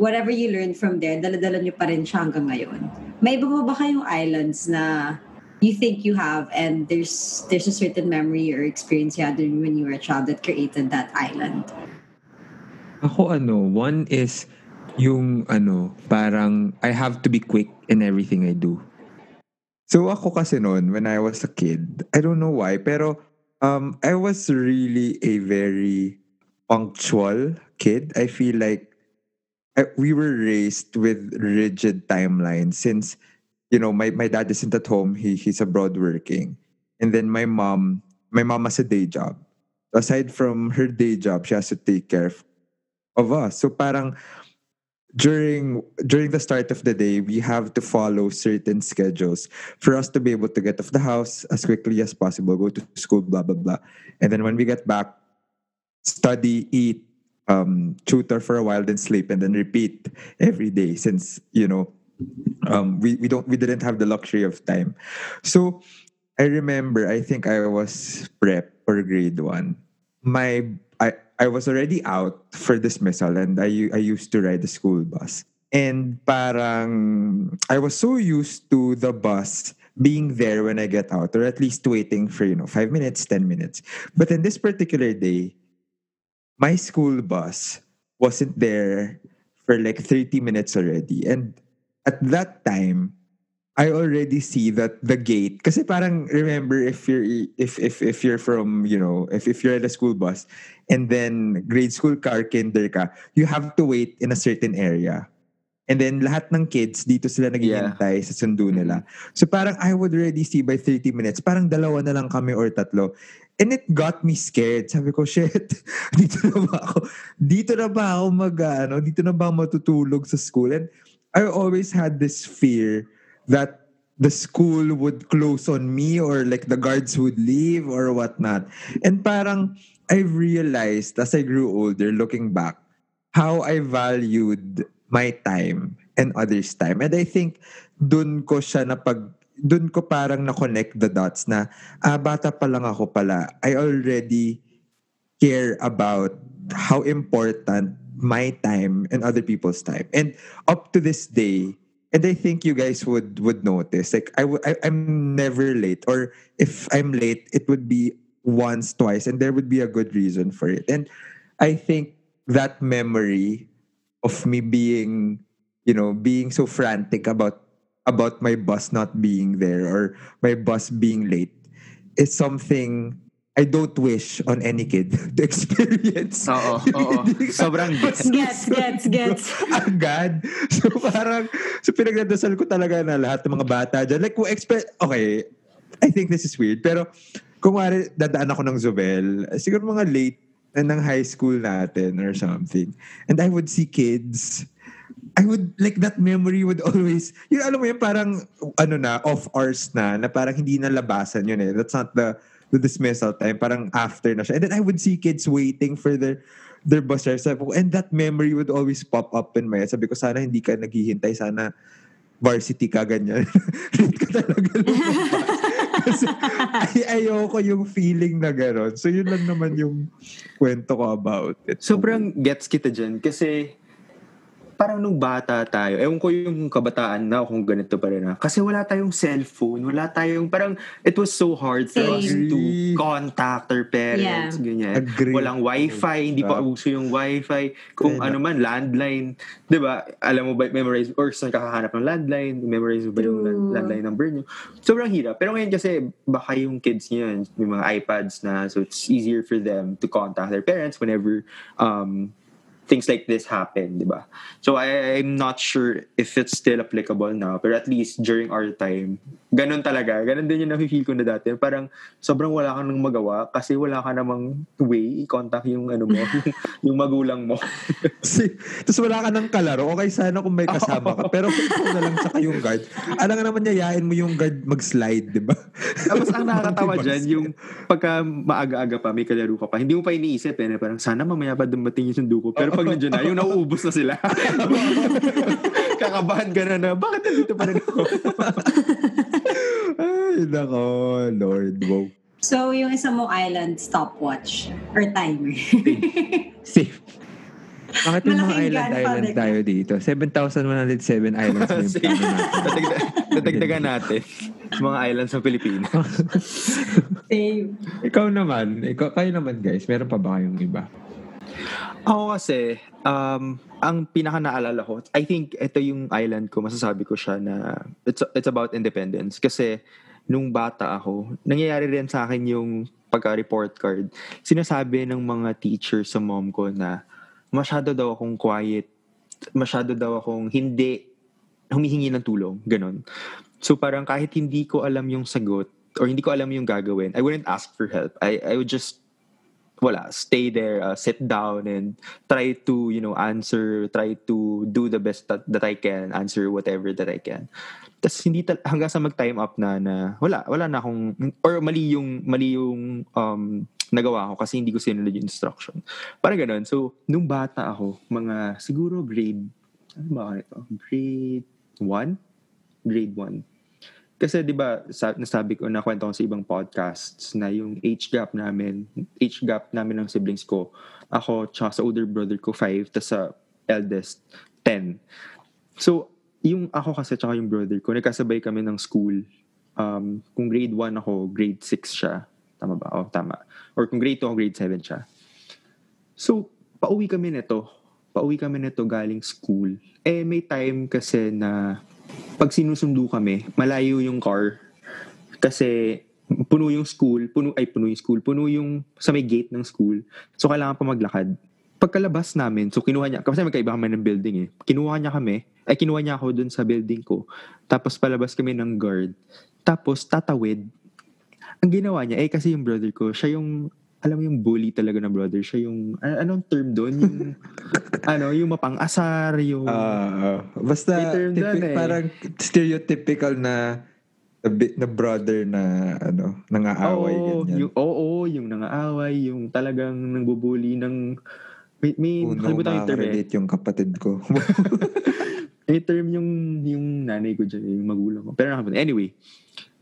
whatever you learned from there, dala-dala nyo pa rin siya hanggang ngayon? May iba ba kayong islands na you think you have and there's there's a certain memory or experience you had when you were a child that created that island? Ako ano, one is yung ano, parang I have to be quick in everything I do. So ako kasi noon, when I was a kid, I don't know why, pero um, I was really a very punctual kid. I feel like I, we were raised with rigid timelines since, you know, my, my dad isn't at home. He, he's abroad working. And then my mom, my mom has a day job. Aside from her day job, she has to take care of of us. So parang during during the start of the day, we have to follow certain schedules for us to be able to get off the house as quickly as possible, go to school, blah blah blah. And then when we get back, study, eat, um, tutor for a while, then sleep, and then repeat every day since you know um, we, we don't we didn't have the luxury of time. So I remember I think I was prep or grade one. My I was already out for dismissal and I, I used to ride the school bus. And parang I was so used to the bus being there when I get out or at least waiting for you know 5 minutes 10 minutes. But in this particular day my school bus wasn't there for like 30 minutes already. And at that time, I already see that the gate kasi parang remember if you're if if if you're from you know if if you're at a school bus and then grade school car kinder ka you have to wait in a certain area and then lahat ng kids dito sila naghihintay sa sundo nila so parang I would already see by 30 minutes parang dalawa na lang kami or tatlo And it got me scared. Sabi ko, shit, [laughs] dito na ba ako? Dito na ba ako mag, ano, dito na ba matutulog sa school? And I always had this fear that the school would close on me or like the guards would leave or whatnot. And parang I realized as I grew older, looking back, how I valued my time and others' time. And I think dun ko siya na pag dun ko parang na-connect the dots na ah, bata pa lang ako pala. I already care about how important my time and other people's time. And up to this day, and I think you guys would would notice, like I, I'm never late, or if I'm late, it would be once, twice, and there would be a good reason for it. And I think that memory of me being, you know, being so frantic about about my bus not being there or my bus being late is something I don't wish on any kid [laughs] to experience. Oo, oo. Sobrang Gets, gets, gets. [laughs] Agad. So parang, so pinagdadasal ko talaga na lahat ng mga bata dyan. Like, expect, okay, I think this is weird, pero kung wari, dadaan ako ng Zobel, siguro mga late na ng high school natin or something. And I would see kids I would, like that memory would [laughs] always, yun alam mo yun, parang, ano na, off hours na, na parang hindi na labasan yun eh. That's not the, the dismissal time, parang after na siya. And then I would see kids waiting for their, their bus ride. Sabi ko, and that memory would always pop up in my head. Sabi ko, sana hindi ka naghihintay, sana varsity ka, ganyan. [laughs] Late ka talaga lumabas. Kasi ay, ayoko yung feeling na gano'n. So yun lang naman yung kwento ko about it. Sobrang gets kita dyan kasi parang nung bata tayo, ewan ko yung kabataan na kung ganito pa rin na. Kasi wala tayong cellphone, wala tayong, parang it was so hard for us Same. to contact our parents, Yeah. ganyan. Agree. Walang wifi, hindi pa Yeah. uso yung wifi. Kung Kaya- ano man, landline. Di ba? Alam mo ba, memorize, or saan ka kakahanap ng landline, memorize mo ba yung True. landline number nyo. Sobrang hirap. Pero ngayon kasi, baka yung kids niyan, may mga iPads na, so it's easier for them to contact their parents whenever um, things like this happen, di ba? So I, I'm not sure if it's still applicable now, pero at least during our time, ganun talaga. Ganun din yung nafe-feel ko na dati. Parang sobrang wala kang nang magawa kasi wala ka namang way i-contact yung ano mo, yung, [laughs] yung magulang mo. [laughs] Kasi, tapos wala ka ng kalaro. Okay sana kung may kasama ka. Pero kung na lang sa yung guard, alam nga naman yayain mo yung guard mag-slide, di ba? Tapos ang [laughs] nakakatawa dyan, yung pagka maaga-aga pa, may kalaro ka pa, hindi mo pa iniisip eh, parang sana mamaya pa dumating yung sundo ko. Pero pag nandiyan na, yung nauubos na sila. [laughs] Kakabahan ka na na, bakit nandito pa rin ako? [laughs] Ay, nako, Lord. Wow. So, yung isa mong island stopwatch or timer. [laughs] Safe. Bakit yung mga Malaking island island ka. tayo dito? 7,107 islands na yung plano natin. Dadagdagan natin mga islands sa Pilipinas. Same. Ikaw naman, ikaw, kayo naman guys, meron pa ba kayong iba? Ako kasi, um, ang pinaka naalala ko, I think ito yung island ko, masasabi ko siya na it's, it's about independence. Kasi nung bata ako, nangyayari rin sa akin yung pagka-report card. Sinasabi ng mga teacher sa mom ko na masyado daw akong quiet, masyado daw akong hindi humihingi ng tulong, ganun. So parang kahit hindi ko alam yung sagot or hindi ko alam yung gagawin, I wouldn't ask for help. I, I would just wala, stay there, uh, sit down and try to, you know, answer, try to do the best that, that I can, answer whatever that I can. Tapos hindi tal- hanggang sa mag-time up na na wala, wala na akong or mali yung mali yung um nagawa ko kasi hindi ko sinunod yung instruction. Parang ganun. So, nung bata ako, mga siguro grade ano ba nito? Grade 1? Grade 1. Kasi 'di ba, sa, nasabi ko na kwento ko sa ibang podcasts na yung age gap namin, age gap namin ng siblings ko, ako tsaka sa older brother ko 5, tapos sa eldest 10. So, yung ako kasi tsaka yung brother ko, nagkasabay kami ng school. Um, kung grade 1 ako, grade 6 siya. Tama ba? Oh, tama. Or kung grade 2 ako, grade 7 siya. So, pauwi kami nito. Pauwi kami nito galing school. Eh, may time kasi na pag sinusundo kami, malayo yung car. Kasi puno yung school, puno, ay puno yung school, puno yung sa may gate ng school. So, kailangan pa maglakad. Pagkalabas namin, so kinuha niya, kasi magkaiba kami ng building eh. Kinuha niya kami, ay kinuha niya ako dun sa building ko. Tapos palabas kami ng guard. Tapos tatawid. ang ginawa niya, eh kasi yung brother ko, siya yung, alam mo yung bully talaga na brother. Siya yung, a- anong term doon? Yung, [laughs] ano, yung mapang-asar, yung... Ah. basta term doon eh. parang stereotypical na na, bi- na brother na ano, nangaaway Oo, ganyan. yung, oo, yung nangaaway, yung talagang nangbubuli ng... May, may Uno, nakalimutan yung term eh. yung kapatid ko. [laughs] May term yung, yung nanay ko dyan, yung magulang ko. Pero. Anyway,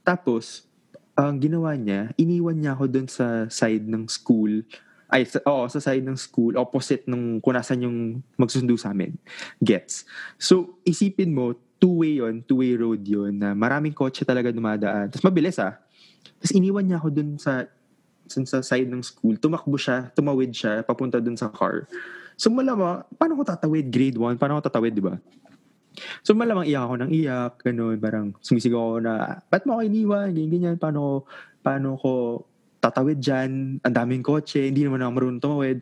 tapos, ang ginawa niya, iniwan niya ako dun sa side ng school. Ay, sa, oo, sa side ng school, opposite nung kung nasan yung magsusundo sa amin. Gets. So, isipin mo, two-way yon two-way road yon na maraming kotse talaga dumadaan. Tapos mabilis ah. Tapos iniwan niya ako dun sa sa side ng school. Tumakbo siya, tumawid siya, papunta dun sa car. So malamang, paano ko tatawid? Grade 1, paano ko tatawid, di ba? So malamang iyak ako ng iyak, ganun, parang sumisigaw ako na, ba't mo ako iniwan? Ganyan, ganyan, paano paano ko tatawid dyan? Ang daming kotse, hindi naman ako marunong tumawid.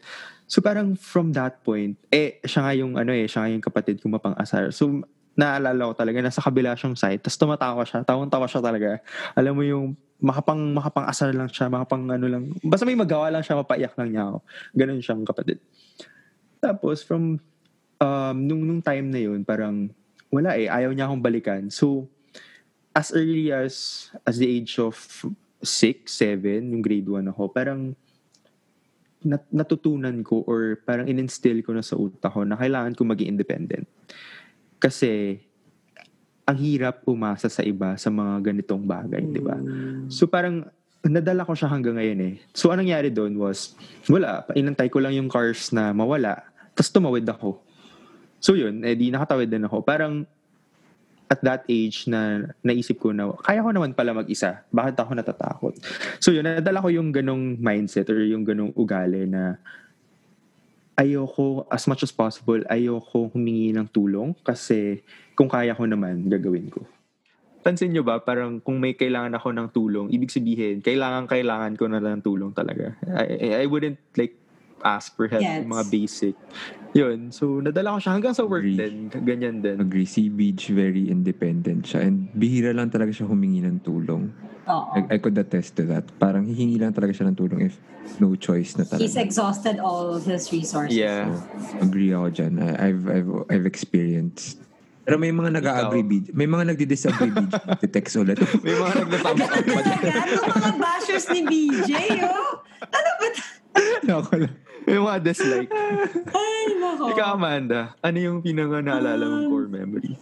So parang from that point, eh, siya nga yung, ano eh, siya nga yung kapatid ko mapang-asar. So naalala ko talaga, nasa kabila siyang side, tapos tumatawa siya, tawang-tawa siya talaga. Alam mo yung, makapang, makapang-asar lang siya, makapang ano lang, basta may magawa lang siya, mapaiyak lang niya ako. Ganun siyang kapatid. Tapos from, um, nung, nung time na yun, parang, wala eh, ayaw niya akong balikan. So, as early as, as the age of 6, 7, yung grade 1 ako, parang, nat- natutunan ko or parang in-instill ko na sa utak ko na kailangan ko maging independent. Kasi, ang hirap umasa sa iba sa mga ganitong bagay, di ba? So parang nadala ko siya hanggang ngayon eh. So anong nangyari doon was, wala, inantay ko lang yung cars na mawala, tapos tumawid ako. So yun, eh di nakatawid din ako. Parang at that age na naisip ko na kaya ko naman pala mag-isa. Bakit ako natatakot? So yun, nadala ko yung ganong mindset or yung ganong ugali na ayoko, as much as possible, ayoko humingi ng tulong kasi kung kaya ko naman, gagawin ko. Pansin nyo ba, parang kung may kailangan ako ng tulong, ibig sabihin, kailangan-kailangan ko na lang ng tulong talaga. I, I wouldn't like ask for help, Yes. yung mga basic. Yun, so nadala ko siya hanggang sa work Agree. din, ganyan din. Agree, si Beach very independent siya and bihira lang talaga siya humingi ng tulong. Oo. I, I could attest to that. Parang hihingi lang talaga siya ng tulong if no choice na talaga. He's exhausted all of his resources. Yeah. So, agree ako dyan. I, I've, I've, I've experienced. Pero may mga nag-agree, Beach. May mga nagdi-disagree, Beach. [laughs] Text ulit. [laughs] May mga nagtatama Ano talaga? Itong mga bashers ni BJ, oh. Ano ba? Ako lang. May mga dislike. Ay, nako. Ikaw, Amanda, ano yung pinaka naalala mong core memory?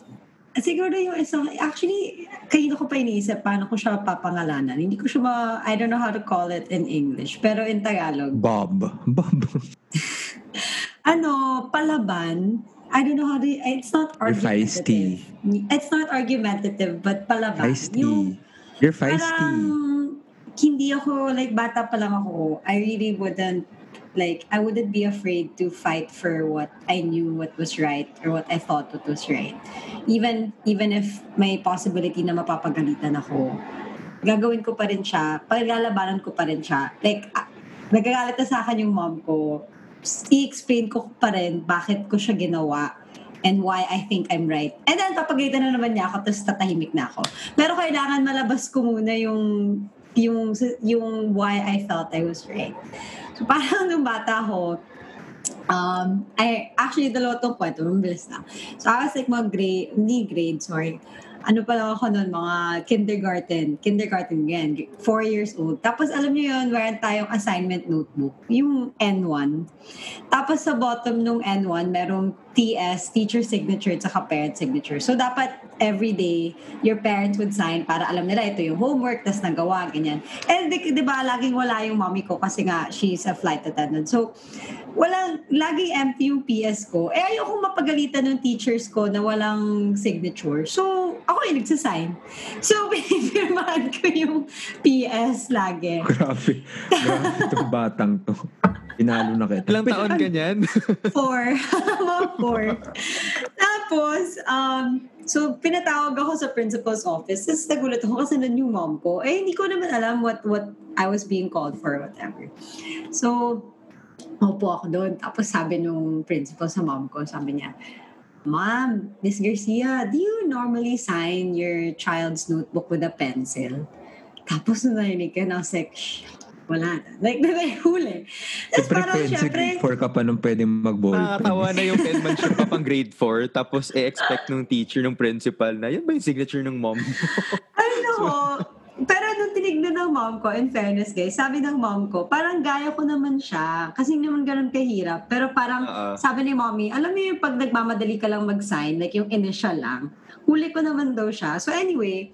Siguro yung isang, actually, kanina ko pa iniisip paano ko siya papangalanan. Hindi ko siya ma, I don't know how to call it in English. Pero in Tagalog, Bob. Bob. [laughs] ano, palaban, I don't know how to, it's not You're argumentative. feisty. It's not argumentative, but palaban. Yung, Feisty. You're feisty. Parang, hindi ako, like, bata pa lang ako, I really wouldn't, like, I wouldn't be afraid to fight for what I knew what was right or what I thought what was right. Even, even if may possibility na mapapagalitan ako, gagawin ko pa rin siya, paglalabanan ko pa rin siya. Like, ah, nagagalit na sa akin yung mom ko, i-explain ko pa rin bakit ko siya ginawa and why I think I'm right. And then, papagalitan na naman niya ako, tapos tatahimik na ako. Pero kailangan malabas ko muna yung yung yung why I felt I was right. So parang nung bata ako, um, I, actually, dalawa tong kwento, mabilis na. So I was like mga grade, hindi grade, sorry. Ano pa lang ako noon, mga kindergarten. Kindergarten again, four years old. Tapos alam niyo yun, meron tayong assignment notebook, yung N1. Tapos sa bottom nung N1, merong TS, teacher signature, at saka parent signature. So dapat every day, your parents would sign para alam nila ito yung homework, tas nagawa, ganyan. And di, di ba, laging wala yung mommy ko kasi nga, she's a flight attendant. So, walang, laging empty yung PS ko. Eh, ayoko mapagalitan ng teachers ko na walang signature. So, ako yung nagsasign. So, [laughs] pinipirmahan ko yung PS lagi. Grabe. Grabe itong batang to. Pinalo na kita. Ilang taon ka niyan? [laughs] Four. Mga four. Tapos, um, so pinatawag ako sa principal's office. Tapos nagulat ako kasi nun yung mom ko. Eh, hindi ko naman alam what what I was being called for or whatever. So, Opo ako doon. Tapos sabi nung principal sa mom ko, sabi niya, Ma'am, Miss Garcia, do you normally sign your child's notebook with a pencil? Tapos nung narinig ka na, like, "Shh, wala na. Like, [laughs] nahuli. Tapos Siyempre, parang, pensi, syempre, grade 4 ka pa nung pwedeng mag-ball. Nakakatawa na yung [laughs] penmanship pa pang grade 4 tapos e-expect nung teacher, nung principal na, yan ba yung signature ng mom mo? [laughs] Ay, nako. Pero nung tinignan ng mom ko, in fairness guys, sabi ng mom ko, parang gaya ko naman siya. Kasi hindi naman ganun kahirap. Pero parang Oo. sabi ni mommy, alam mo yung pag nagmamadali ka lang mag-sign, like yung initial lang, huli ko naman daw siya. So anyway,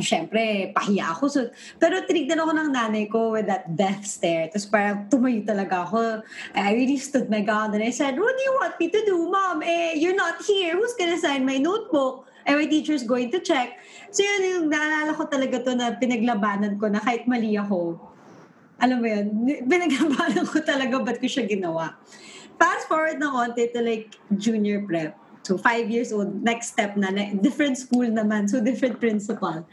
syempre, pahiya ako. So, pero tinignan ako ng nanay ko with that death stare. Tapos parang tumayo talaga ako. I really stood my ground and I said, what do you want me to do, mom? Eh, you're not here. Who's gonna sign my notebook? And my teacher's going to check. So yun yung naalala ko talaga to na pinaglabanan ko na kahit mali ako. Alam mo yun, pinaglabanan ko talaga ba't ko siya ginawa. Fast forward na konti to like junior prep. So, five years old, next step na, na- different school naman, so different principal.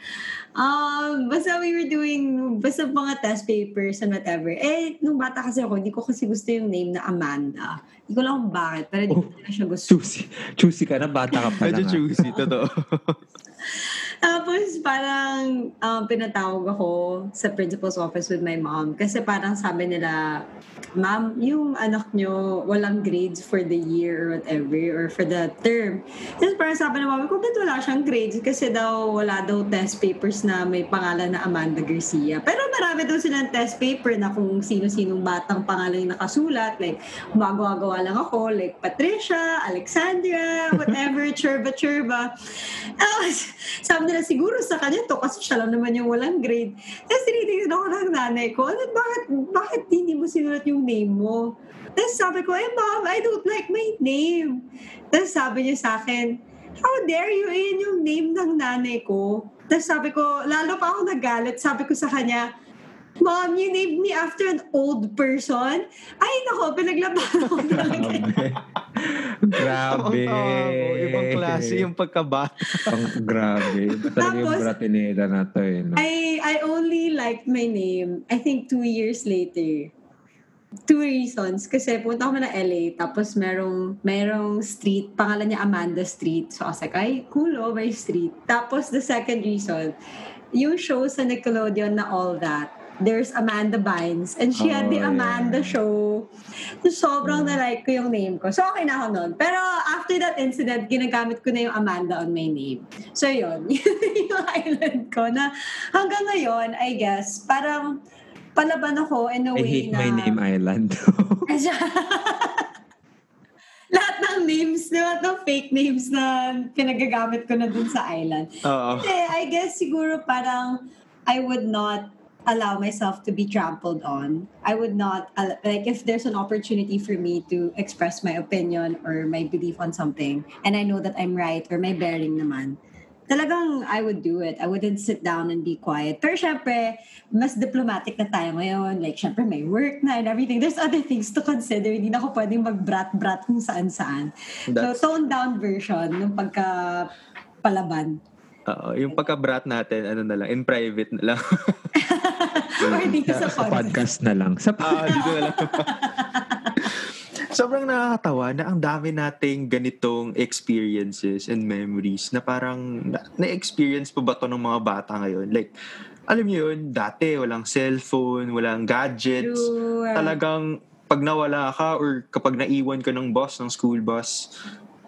Um, basta we were doing, basta mga test papers and whatever. Eh, nung bata kasi ako, hindi ko kasi gusto yung name na Amanda. Hindi ko lang kung bakit, pero hindi ko talaga siya gusto. Choosy. Choosy ka na, bata ka pa Medyo lang. ah. choosy, totoo. [laughs] Tapos parang um, pinatawag ako sa principal's office with my mom kasi parang sabi nila, Ma'am, yung anak nyo walang grades for the year or whatever or for the term. Tapos parang sabi ng mami ko, ba't wala siyang grades? Kasi daw wala daw test papers na may pangalan na Amanda Garcia. Pero marami daw silang test paper na kung sino-sinong batang pangalan yung nakasulat. Like, gumagawa lang ako. Like, Patricia, Alexandra, whatever, [laughs] churba, churba. Tapos, sabi nila, siguro sa kanya to kasi siya lang naman yung walang grade. Tapos tinitingnan ako ng nanay ko, ano, bakit, bakit hindi mo sinulat yung name mo? Tapos sabi ko, eh mom, I don't like my name. Tapos sabi niya sa akin, how dare you, yun yung name ng nanay ko. Tapos sabi ko, lalo pa ako nagalit, sabi ko sa kanya, Mom, you named me after an old person? Ay, nako, pinaglaban ako talaga. [laughs] Grabe. Oo, ibang klase yung pagkabata. Pang, grabe. Talaga yung Tapos, bratinera na to eh. No? I I only liked my name, I think two years later. Two reasons. Kasi punta ako na LA, tapos merong, merong street, pangalan niya Amanda Street. So I was like, ay, cool oh, may street. Tapos the second reason, yung show sa Nickelodeon na All That, there's Amanda Bynes. And she had the Oh, yeah. Amanda show. So sobrang na-like ko yung name ko. So okay na ako nun. Pero after that incident, ginagamit ko na yung Amanda on my name. So yun, yun [laughs] yung island ko na hanggang ngayon, I guess, parang palaban ako in a I way hate na... my name island. [laughs] lahat ng names, lahat ng fake names na pinagagamit ko na dun sa island. Oo. Kasi I guess siguro parang I would not allow myself to be trampled on. I would not, al- like if there's an opportunity for me to express my opinion or my belief on something and I know that I'm right or may bearing naman, talagang I would do it. I wouldn't sit down and be quiet. Pero syempre, mas diplomatic na tayo ngayon. Like, syempre, may work na and everything. There's other things to consider. Hindi na ako pwedeng mag-brat-brat kung saan-saan. That's- So, toned down version ng pagka palaban. Oo, yung pagka-brat natin, ano na lang, in private na lang. [laughs] Or dito sa sa podcast. podcast na lang. Sa Ah, dito na lang. Sobrang nakakatawa na ang dami nating ganitong experiences and memories na parang na- na-experience pa ba to ng mga bata ngayon? Like, alam niyo yun, dati walang cellphone, walang gadgets. True. Talagang pag nawala ka or kapag naiwan ka ng bus, ng school bus,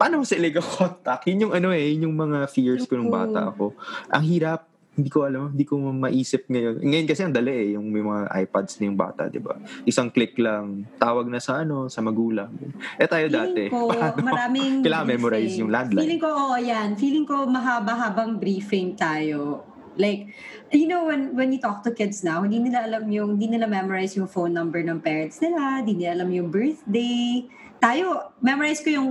paano mo sila contact? Yun yung ano eh, yun yung mga fears ko nung bata ako. Ang hirap, hindi ko alam, hindi ko maisip ngayon. Ngayon kasi ang dali eh, yung may mga iPads na yung bata, di ba? Isang click lang, tawag na sa ano, sa magulang. Eh tayo dati, Feeling ko, [laughs] paano? maraming Kailangan memorize briefing. yung landline. Feeling ko, oo, yan. Feeling ko mahaba-habang briefing tayo. Like, you know, when when you talk to kids now, hindi nila alam yung, hindi nila memorize yung phone number ng parents nila, hindi nila alam yung birthday. Tayo, memorize ko yung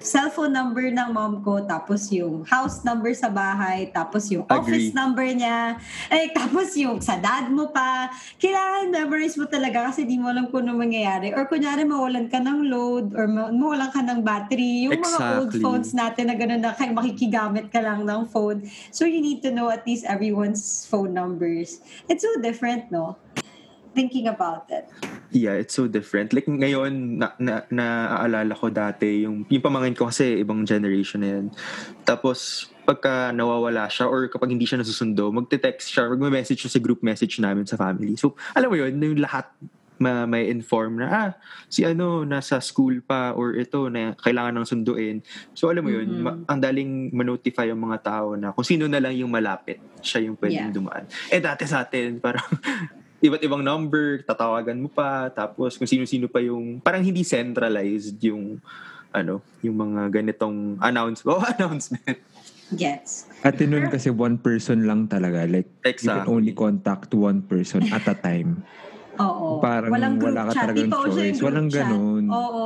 cellphone number ng mom ko, tapos yung house number sa bahay, tapos yung office Agree. number niya, eh, tapos yung sa dad mo pa. Kailangan memorize mo talaga kasi di mo alam kung ano mangyayari. Or kunyari mawalan ka ng load or ma- mawalan ka ng battery. Yung mga old Exactly. phones natin na gano'n na kay makikigamit ka lang ng phone. So you need to know at least everyone's phone numbers. It's so different, no? Thinking about it. Yeah, it's so different. Like ngayon, na, na, naaalala ko dati, yung, yung pamangkin ko kasi ibang generation na yan. Tapos, pagka nawawala siya or kapag hindi siya nasusundo, magte-text siya, magme-message siya sa group message namin sa family. So, alam mo yun, yung lahat ma may inform na, ah, si ano, nasa school pa or ito na kailangan ng sunduin. So, alam mo yun, Mhm. ma- ang daling manotify yung mga tao na kung sino na lang yung malapit, siya yung pwedeng Yeah. dumaan. Eh, dati sa atin, parang [laughs] iba't ibang number, tatawagan mo pa, tapos kung sino-sino pa yung, parang hindi centralized yung, ano, yung mga ganitong announce, oh, [laughs] announcement. Gets. At nun kasi one person lang talaga. Like, you can Exactly. only contact one person at a time. Oo. Parang walang group wala ka chat. talagang yung choice. Walang chat. ganun. Oo.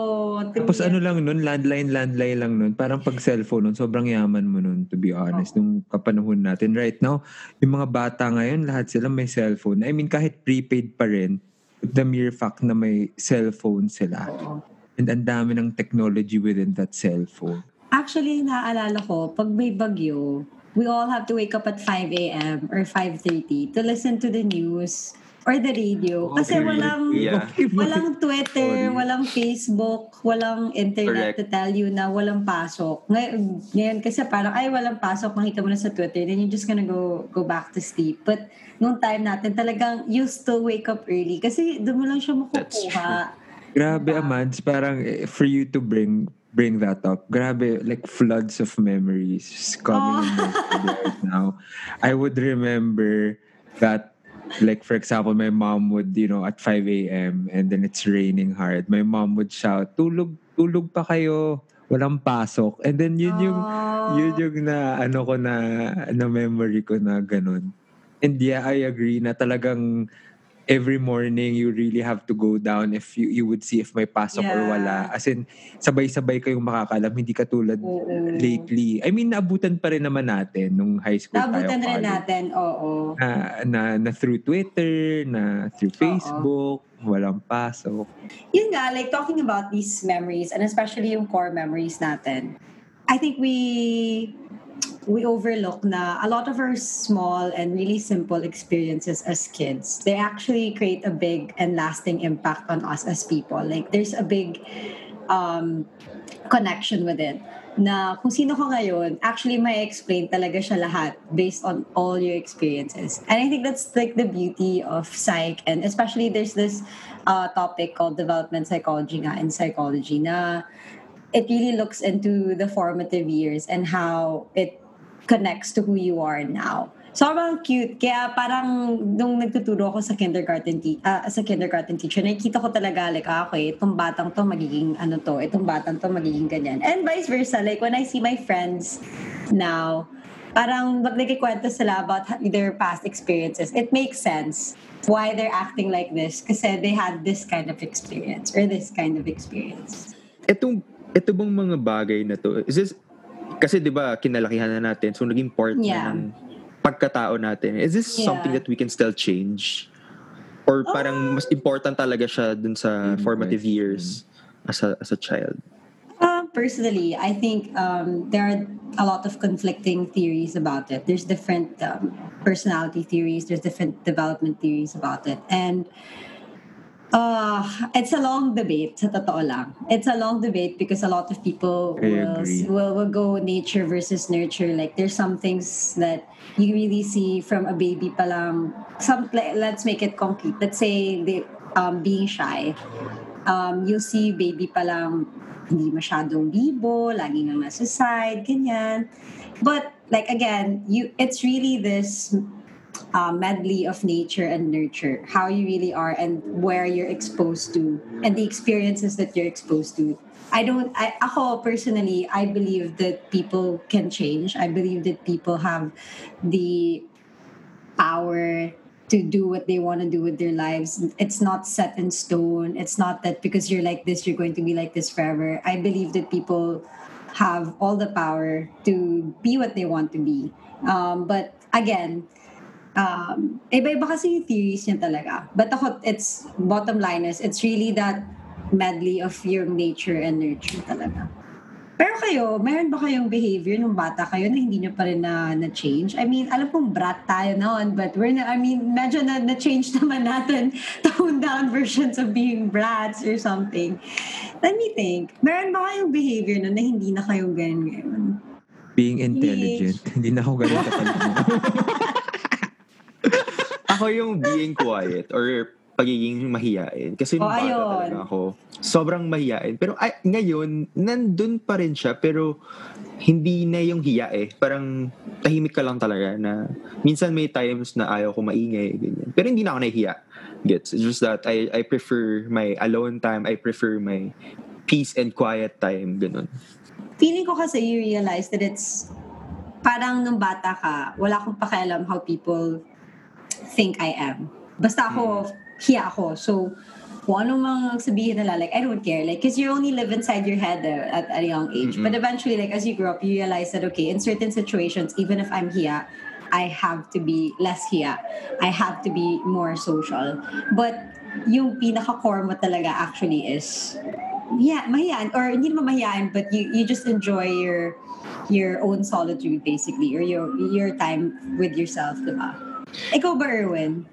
Tapos yan. ano lang nun, landline, landline lang nun. Parang pag cellphone nun, sobrang yaman mo nun, to be honest, nung kapanahon natin. Right now, yung mga bata ngayon, lahat sila may cellphone. I mean, kahit prepaid pa rin, the mere fact na may cellphone sila. Oo. And ang dami ng technology within that cellphone. Actually, naaalala ko, pag may bagyo, we all have to wake up at 5 a.m. or 5.30 to listen to the news or the radio. Kasi Okay. walang Yeah. [laughs] walang Twitter, Sorry. walang Facebook, walang internet Correct. to tell you na walang pasok. Ngay- Ngayon kasi parang, ay, walang pasok, makita mo na sa Twitter, then you're just gonna go go back to sleep. But nung time natin, talagang you still wake up early kasi doon mo lang siya That's makukuha. Grabe, Diba? Amads, parang eh, for you to bring bring that up. Grabe, like floods of memories coming in my head right now. I would remember that like for example, my mom would, you know, at 5 a.m. and then it's raining hard. My mom would shout, tulog, tulog pa kayo. Walang pasok. And then yun yung, Oh. yun yung na, ano ko na, na memory ko na ganun. And yeah, I agree na talagang every morning you really have to go down if you, you would see if may pasok or Yeah. wala. As in, sabay-sabay kayong makakalam, hindi katulad Oo. lately. I mean, naabutan pa rin naman natin nung high school Naabutan tayo. rin college. natin, oo. Na, na, na through Twitter, na through Facebook, walang pasok. Yun nga, like talking about these memories and especially yung core memories natin, I think we we overlook na a lot of our small and really simple experiences as kids, they actually create a big and lasting impact on us as people. Like there's a big um, connection with it. Na kung sino ka ngayon, actually may explain talaga siya lahat based on all your experiences. And I think that's like the beauty of psych and especially there's this uh, topic called development psychology nga in psychology na it really looks into the formative years and how it connects to who you are now. Sobrang cute. Kaya parang nung nagtuturo ako sa kindergarten te- ah, sa kindergarten teacher, nakikita ko talaga like, ah, okay, itong batang to magiging ano to, itong batang to magiging ganyan. And vice versa. Like when I see my friends now, parang pag nagkikwento sila about their past experiences, it makes sense why they're acting like this kasi they had this kind of experience or this kind of experience. Etong, ito bang mga bagay na to, is this, kasi di ba kinalakihan na natin, so naging part Yeah. na ng pagkatao natin. Is this Yeah. something that we can still change? Or parang mas important talaga siya dun sa Good formative years as a, as a child? Uh, personally, I think um, there are a lot of conflicting theories about it. There's different um, personality theories, there's different development theories about it. And uh, it's a long debate, sa totoo lang. It's a long debate because a lot of people will, will, will go nature versus nurture. Like, there's some things that you really see from a baby pa lang. Some, let's make it concrete. Let's say they, um, being shy. Um, you'll see baby pa lang hindi masyadong bibo, laging nang nasa side, ganyan. But like again, you it's really this uh, medley of nature and nurture, how you really are and where you're exposed to and the experiences that you're exposed to. I don't I ako personally I believe that people can change. I believe that people have the power to do what they want to do with their lives. It's not set in stone. It's not that because you're like this, you're going to be like this forever. I believe that people have all the power to be what they want to be. Um, but again, um, iba-iba kasi yung theories niya talaga. But ako, it's, bottom line is, it's really that medley of your nature and nurture talaga. Pero kayo, meron ba kayong behavior nung bata kayo na hindi nyo pa rin na, na-change? I mean, alam kong brat tayo noon, but we're na, I mean, medyo na, na-change naman natin [laughs] toned down versions of being brats or something. Let me think. Meron ba kayong behavior nun na hindi na kayong ganyan ngayon? Being intelligent. [laughs] Hindi na ako katalino. [laughs] Ako yung being quiet or pagiging mahiyain. Kasi nung Oh, bata ayun. talaga ako, sobrang mahiyain. Pero ay, ngayon, nandun pa rin siya, pero hindi na yung hiya eh. Parang tahimik ka lang talaga na minsan may times na ayaw ko maingay, ganyan. Pero hindi na ako nahihiya. Gets? It's just that I, I prefer my alone time. I prefer my peace and quiet time. Ganun. Feeling ko kasi you realize that it's parang nung bata ka, wala akong pakialam how people think I am. Basta ako, hiya ako. So, kung anong mga sabihin nila, like, I don't care. Like, because you only live inside your head uh, at, a young age. Mm-mm. But eventually, like, as you grow up, you realize that, okay, in certain situations, even if I'm hiya, I have to be less hiya. I have to be more social. But yung pinaka-core mo talaga actually is yeah, mahiyaan or hindi naman mahiyaan but you you just enjoy your your own solitude basically or your your time with yourself, diba? Ikaw ba, Erwin?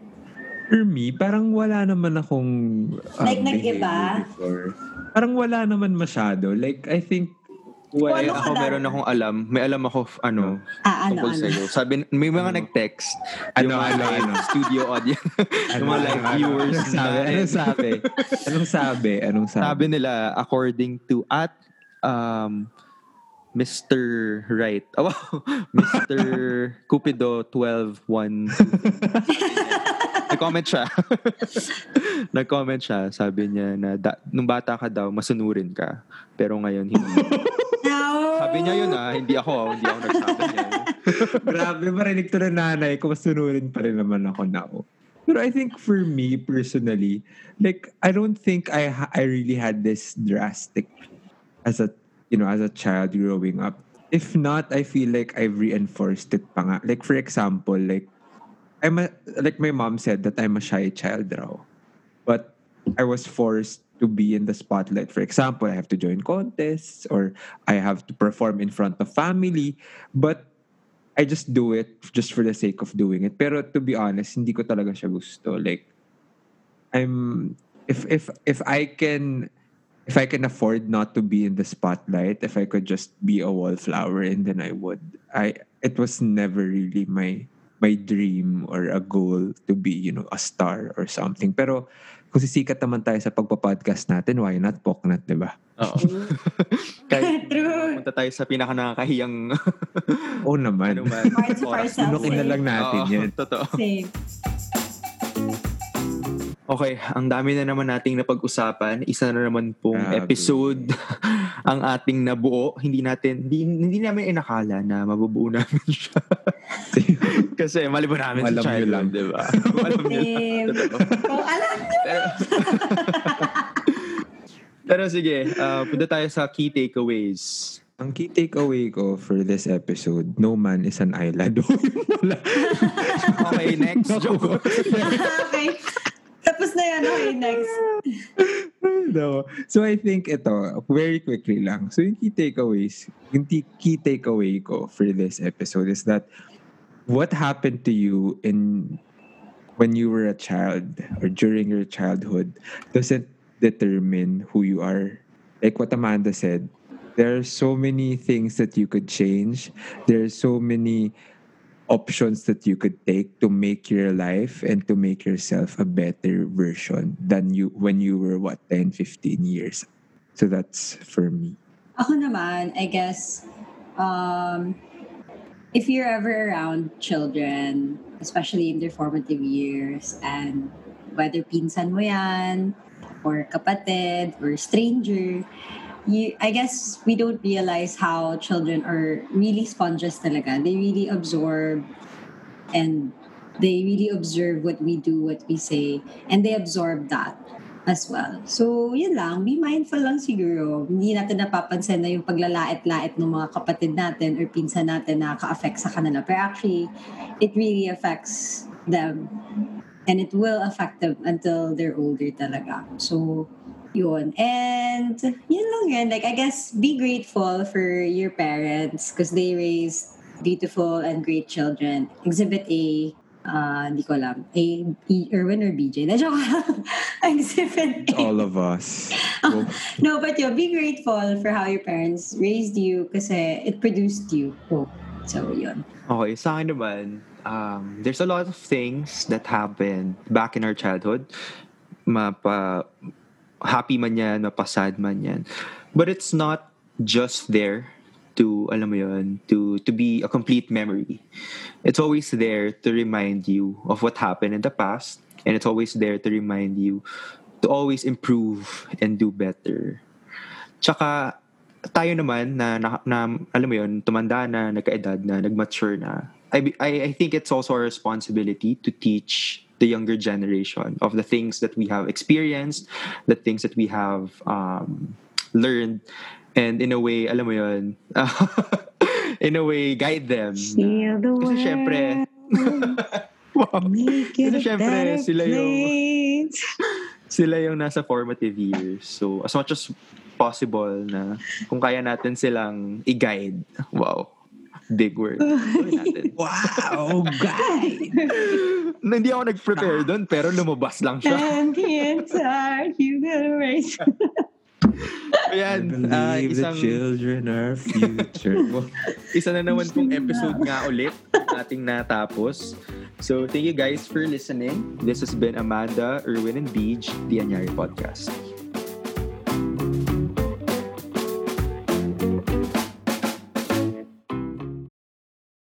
For me, parang wala naman akong um, Like, nag-iba? before. Parang wala naman masyado. Like, I think, well, Ano ako dati? meron akong alam. May alam ako, ano, Ah, ano, tungkol ano? sa'yo. Sabi, may mga Ano? nag-text. Ano, yung ano, ano? studio audience. [laughs] yung mga live viewers Anong sabi? Anong sabi? Anong sabi? Anong sabi? Sabi nila, according to at um, Mr. Right. Oh, [laughs] wow. Mr. Cupido 121. [laughs] Nag-comment siya. [laughs] Nag-comment siya. Sabi niya na da, nung bata ka daw, masunurin ka. Pero ngayon, hindi. No! Sabi niya yun ah, hindi ako. Hindi ako nagsabi niya. Grabe, marinig to ng nanay ko. Masunurin pa rin naman ako now. Pero I think for me personally, like I don't think I ha- I really had this drastic as a you know as a child growing up. If not, I feel like I've reinforced it pa nga. Like for example, like I'm a, like my mom said that I'm a shy child raw. But I was forced to be in the spotlight. For example, I have to join contests or I have to perform in front of family. But I just do it just for the sake of doing it. Pero to be honest, hindi ko talaga siya gusto. Like, I'm, if, if, if I can, if I can afford not to be in the spotlight, if I could just be a wallflower, and then I would. I, it was never really my, my dream or a goal to be, you know, a star or something. Pero kung sisikat naman tayo sa pagpa-podcast natin, why not Poknat, di ba? Oo. Kahit [laughs] True. punta tayo sa pinaka nakakahiyang Oo naman. ano man. Lunukin na lang natin Oo, yan. Totoo. Same. Okay, ang dami na naman nating napag-usapan. Isa na naman pong Grabe. episode [laughs] ang ating nabuo. Hindi natin, hindi, hindi namin inakala na mabubuo namin [laughs] siya. [laughs] Kasi mali ba namin Alam sa nyo lang. childhood, di ba? Alam nyo lang. Alam. Pero, pero sige, uh, punta tayo sa key takeaways. Ang key takeaway ko for this episode, no man is an island. Okay, next joke. okay. Tapos na yan. Okay, next. [laughs] no. So I think ito, very quickly lang. So yung key takeaways, yung key takeaway ko for this episode is that what happened to you in when you were a child or during your childhood doesn't determine who you are. Like what Amanda said, there are so many things that you could change. There are so many options that you could take to make your life and to make yourself a better version than you when you were what 10 15 years. So that's for me. Ako naman, I guess, um, if you're ever around children, especially in their formative years, and whether pinsan mo yan, or kapatid, or stranger, you, I guess we don't realize how children are really sponges talaga. They really absorb and they really observe what we do, what we say, and they absorb that as well. So, yun lang. Be mindful lang siguro. Hindi natin napapansin na yung paglalait-lait ng mga kapatid natin or pinsan natin na ka-affect sa kanila. Pero actually, it really affects them. And it will affect them until they're older talaga. So, yun. And, yun lang yun. Like, I guess, be grateful for your parents because they raised beautiful and great children. Exhibit A, Ah, di ko alam. A, E, Erwin or BJ? Na joke. [laughs] Exhibit A. all of us. Well, [laughs] No, but yun, be grateful for how your parents raised you kasi it produced you. Oh. So, yun. Okay, sa akin naman, um, there's a lot of things that happened back in our childhood. Mapa, happy man yan, mapasad man yan. But it's not just there to, alam mo yun, to, to be a complete memory. It's always there to remind you of what happened in the past. And it's always there to remind you to always improve and do better. Tsaka, tayo naman na, na, na alam mo yun, tumanda na, nagkaedad na, nagmature na. I, I, I think it's also our responsibility to teach the younger generation of the things that we have experienced, the things that we have um, learned, and in a way, alam mo yun, [laughs] in a way, guide them. Feel the Kasi syempre, wow, [laughs] Make it Kasi a syempre, sila yung- [laughs] sila yung nasa formative years. So, as much as possible na kung kaya natin silang i-guide. Wow. Big word. [laughs] Wow, guy! Na [laughs] Hindi ako nag-prepare doon, pero lumabas lang siya. And [laughs] the inside, you gotta raise. I Ayan, ah, believe isang, the children are future. isa na naman pong episode nga ulit ating natapos. So, thank you guys for listening. This has been Amanda, Erwin, and Beej, the Anyari Podcast.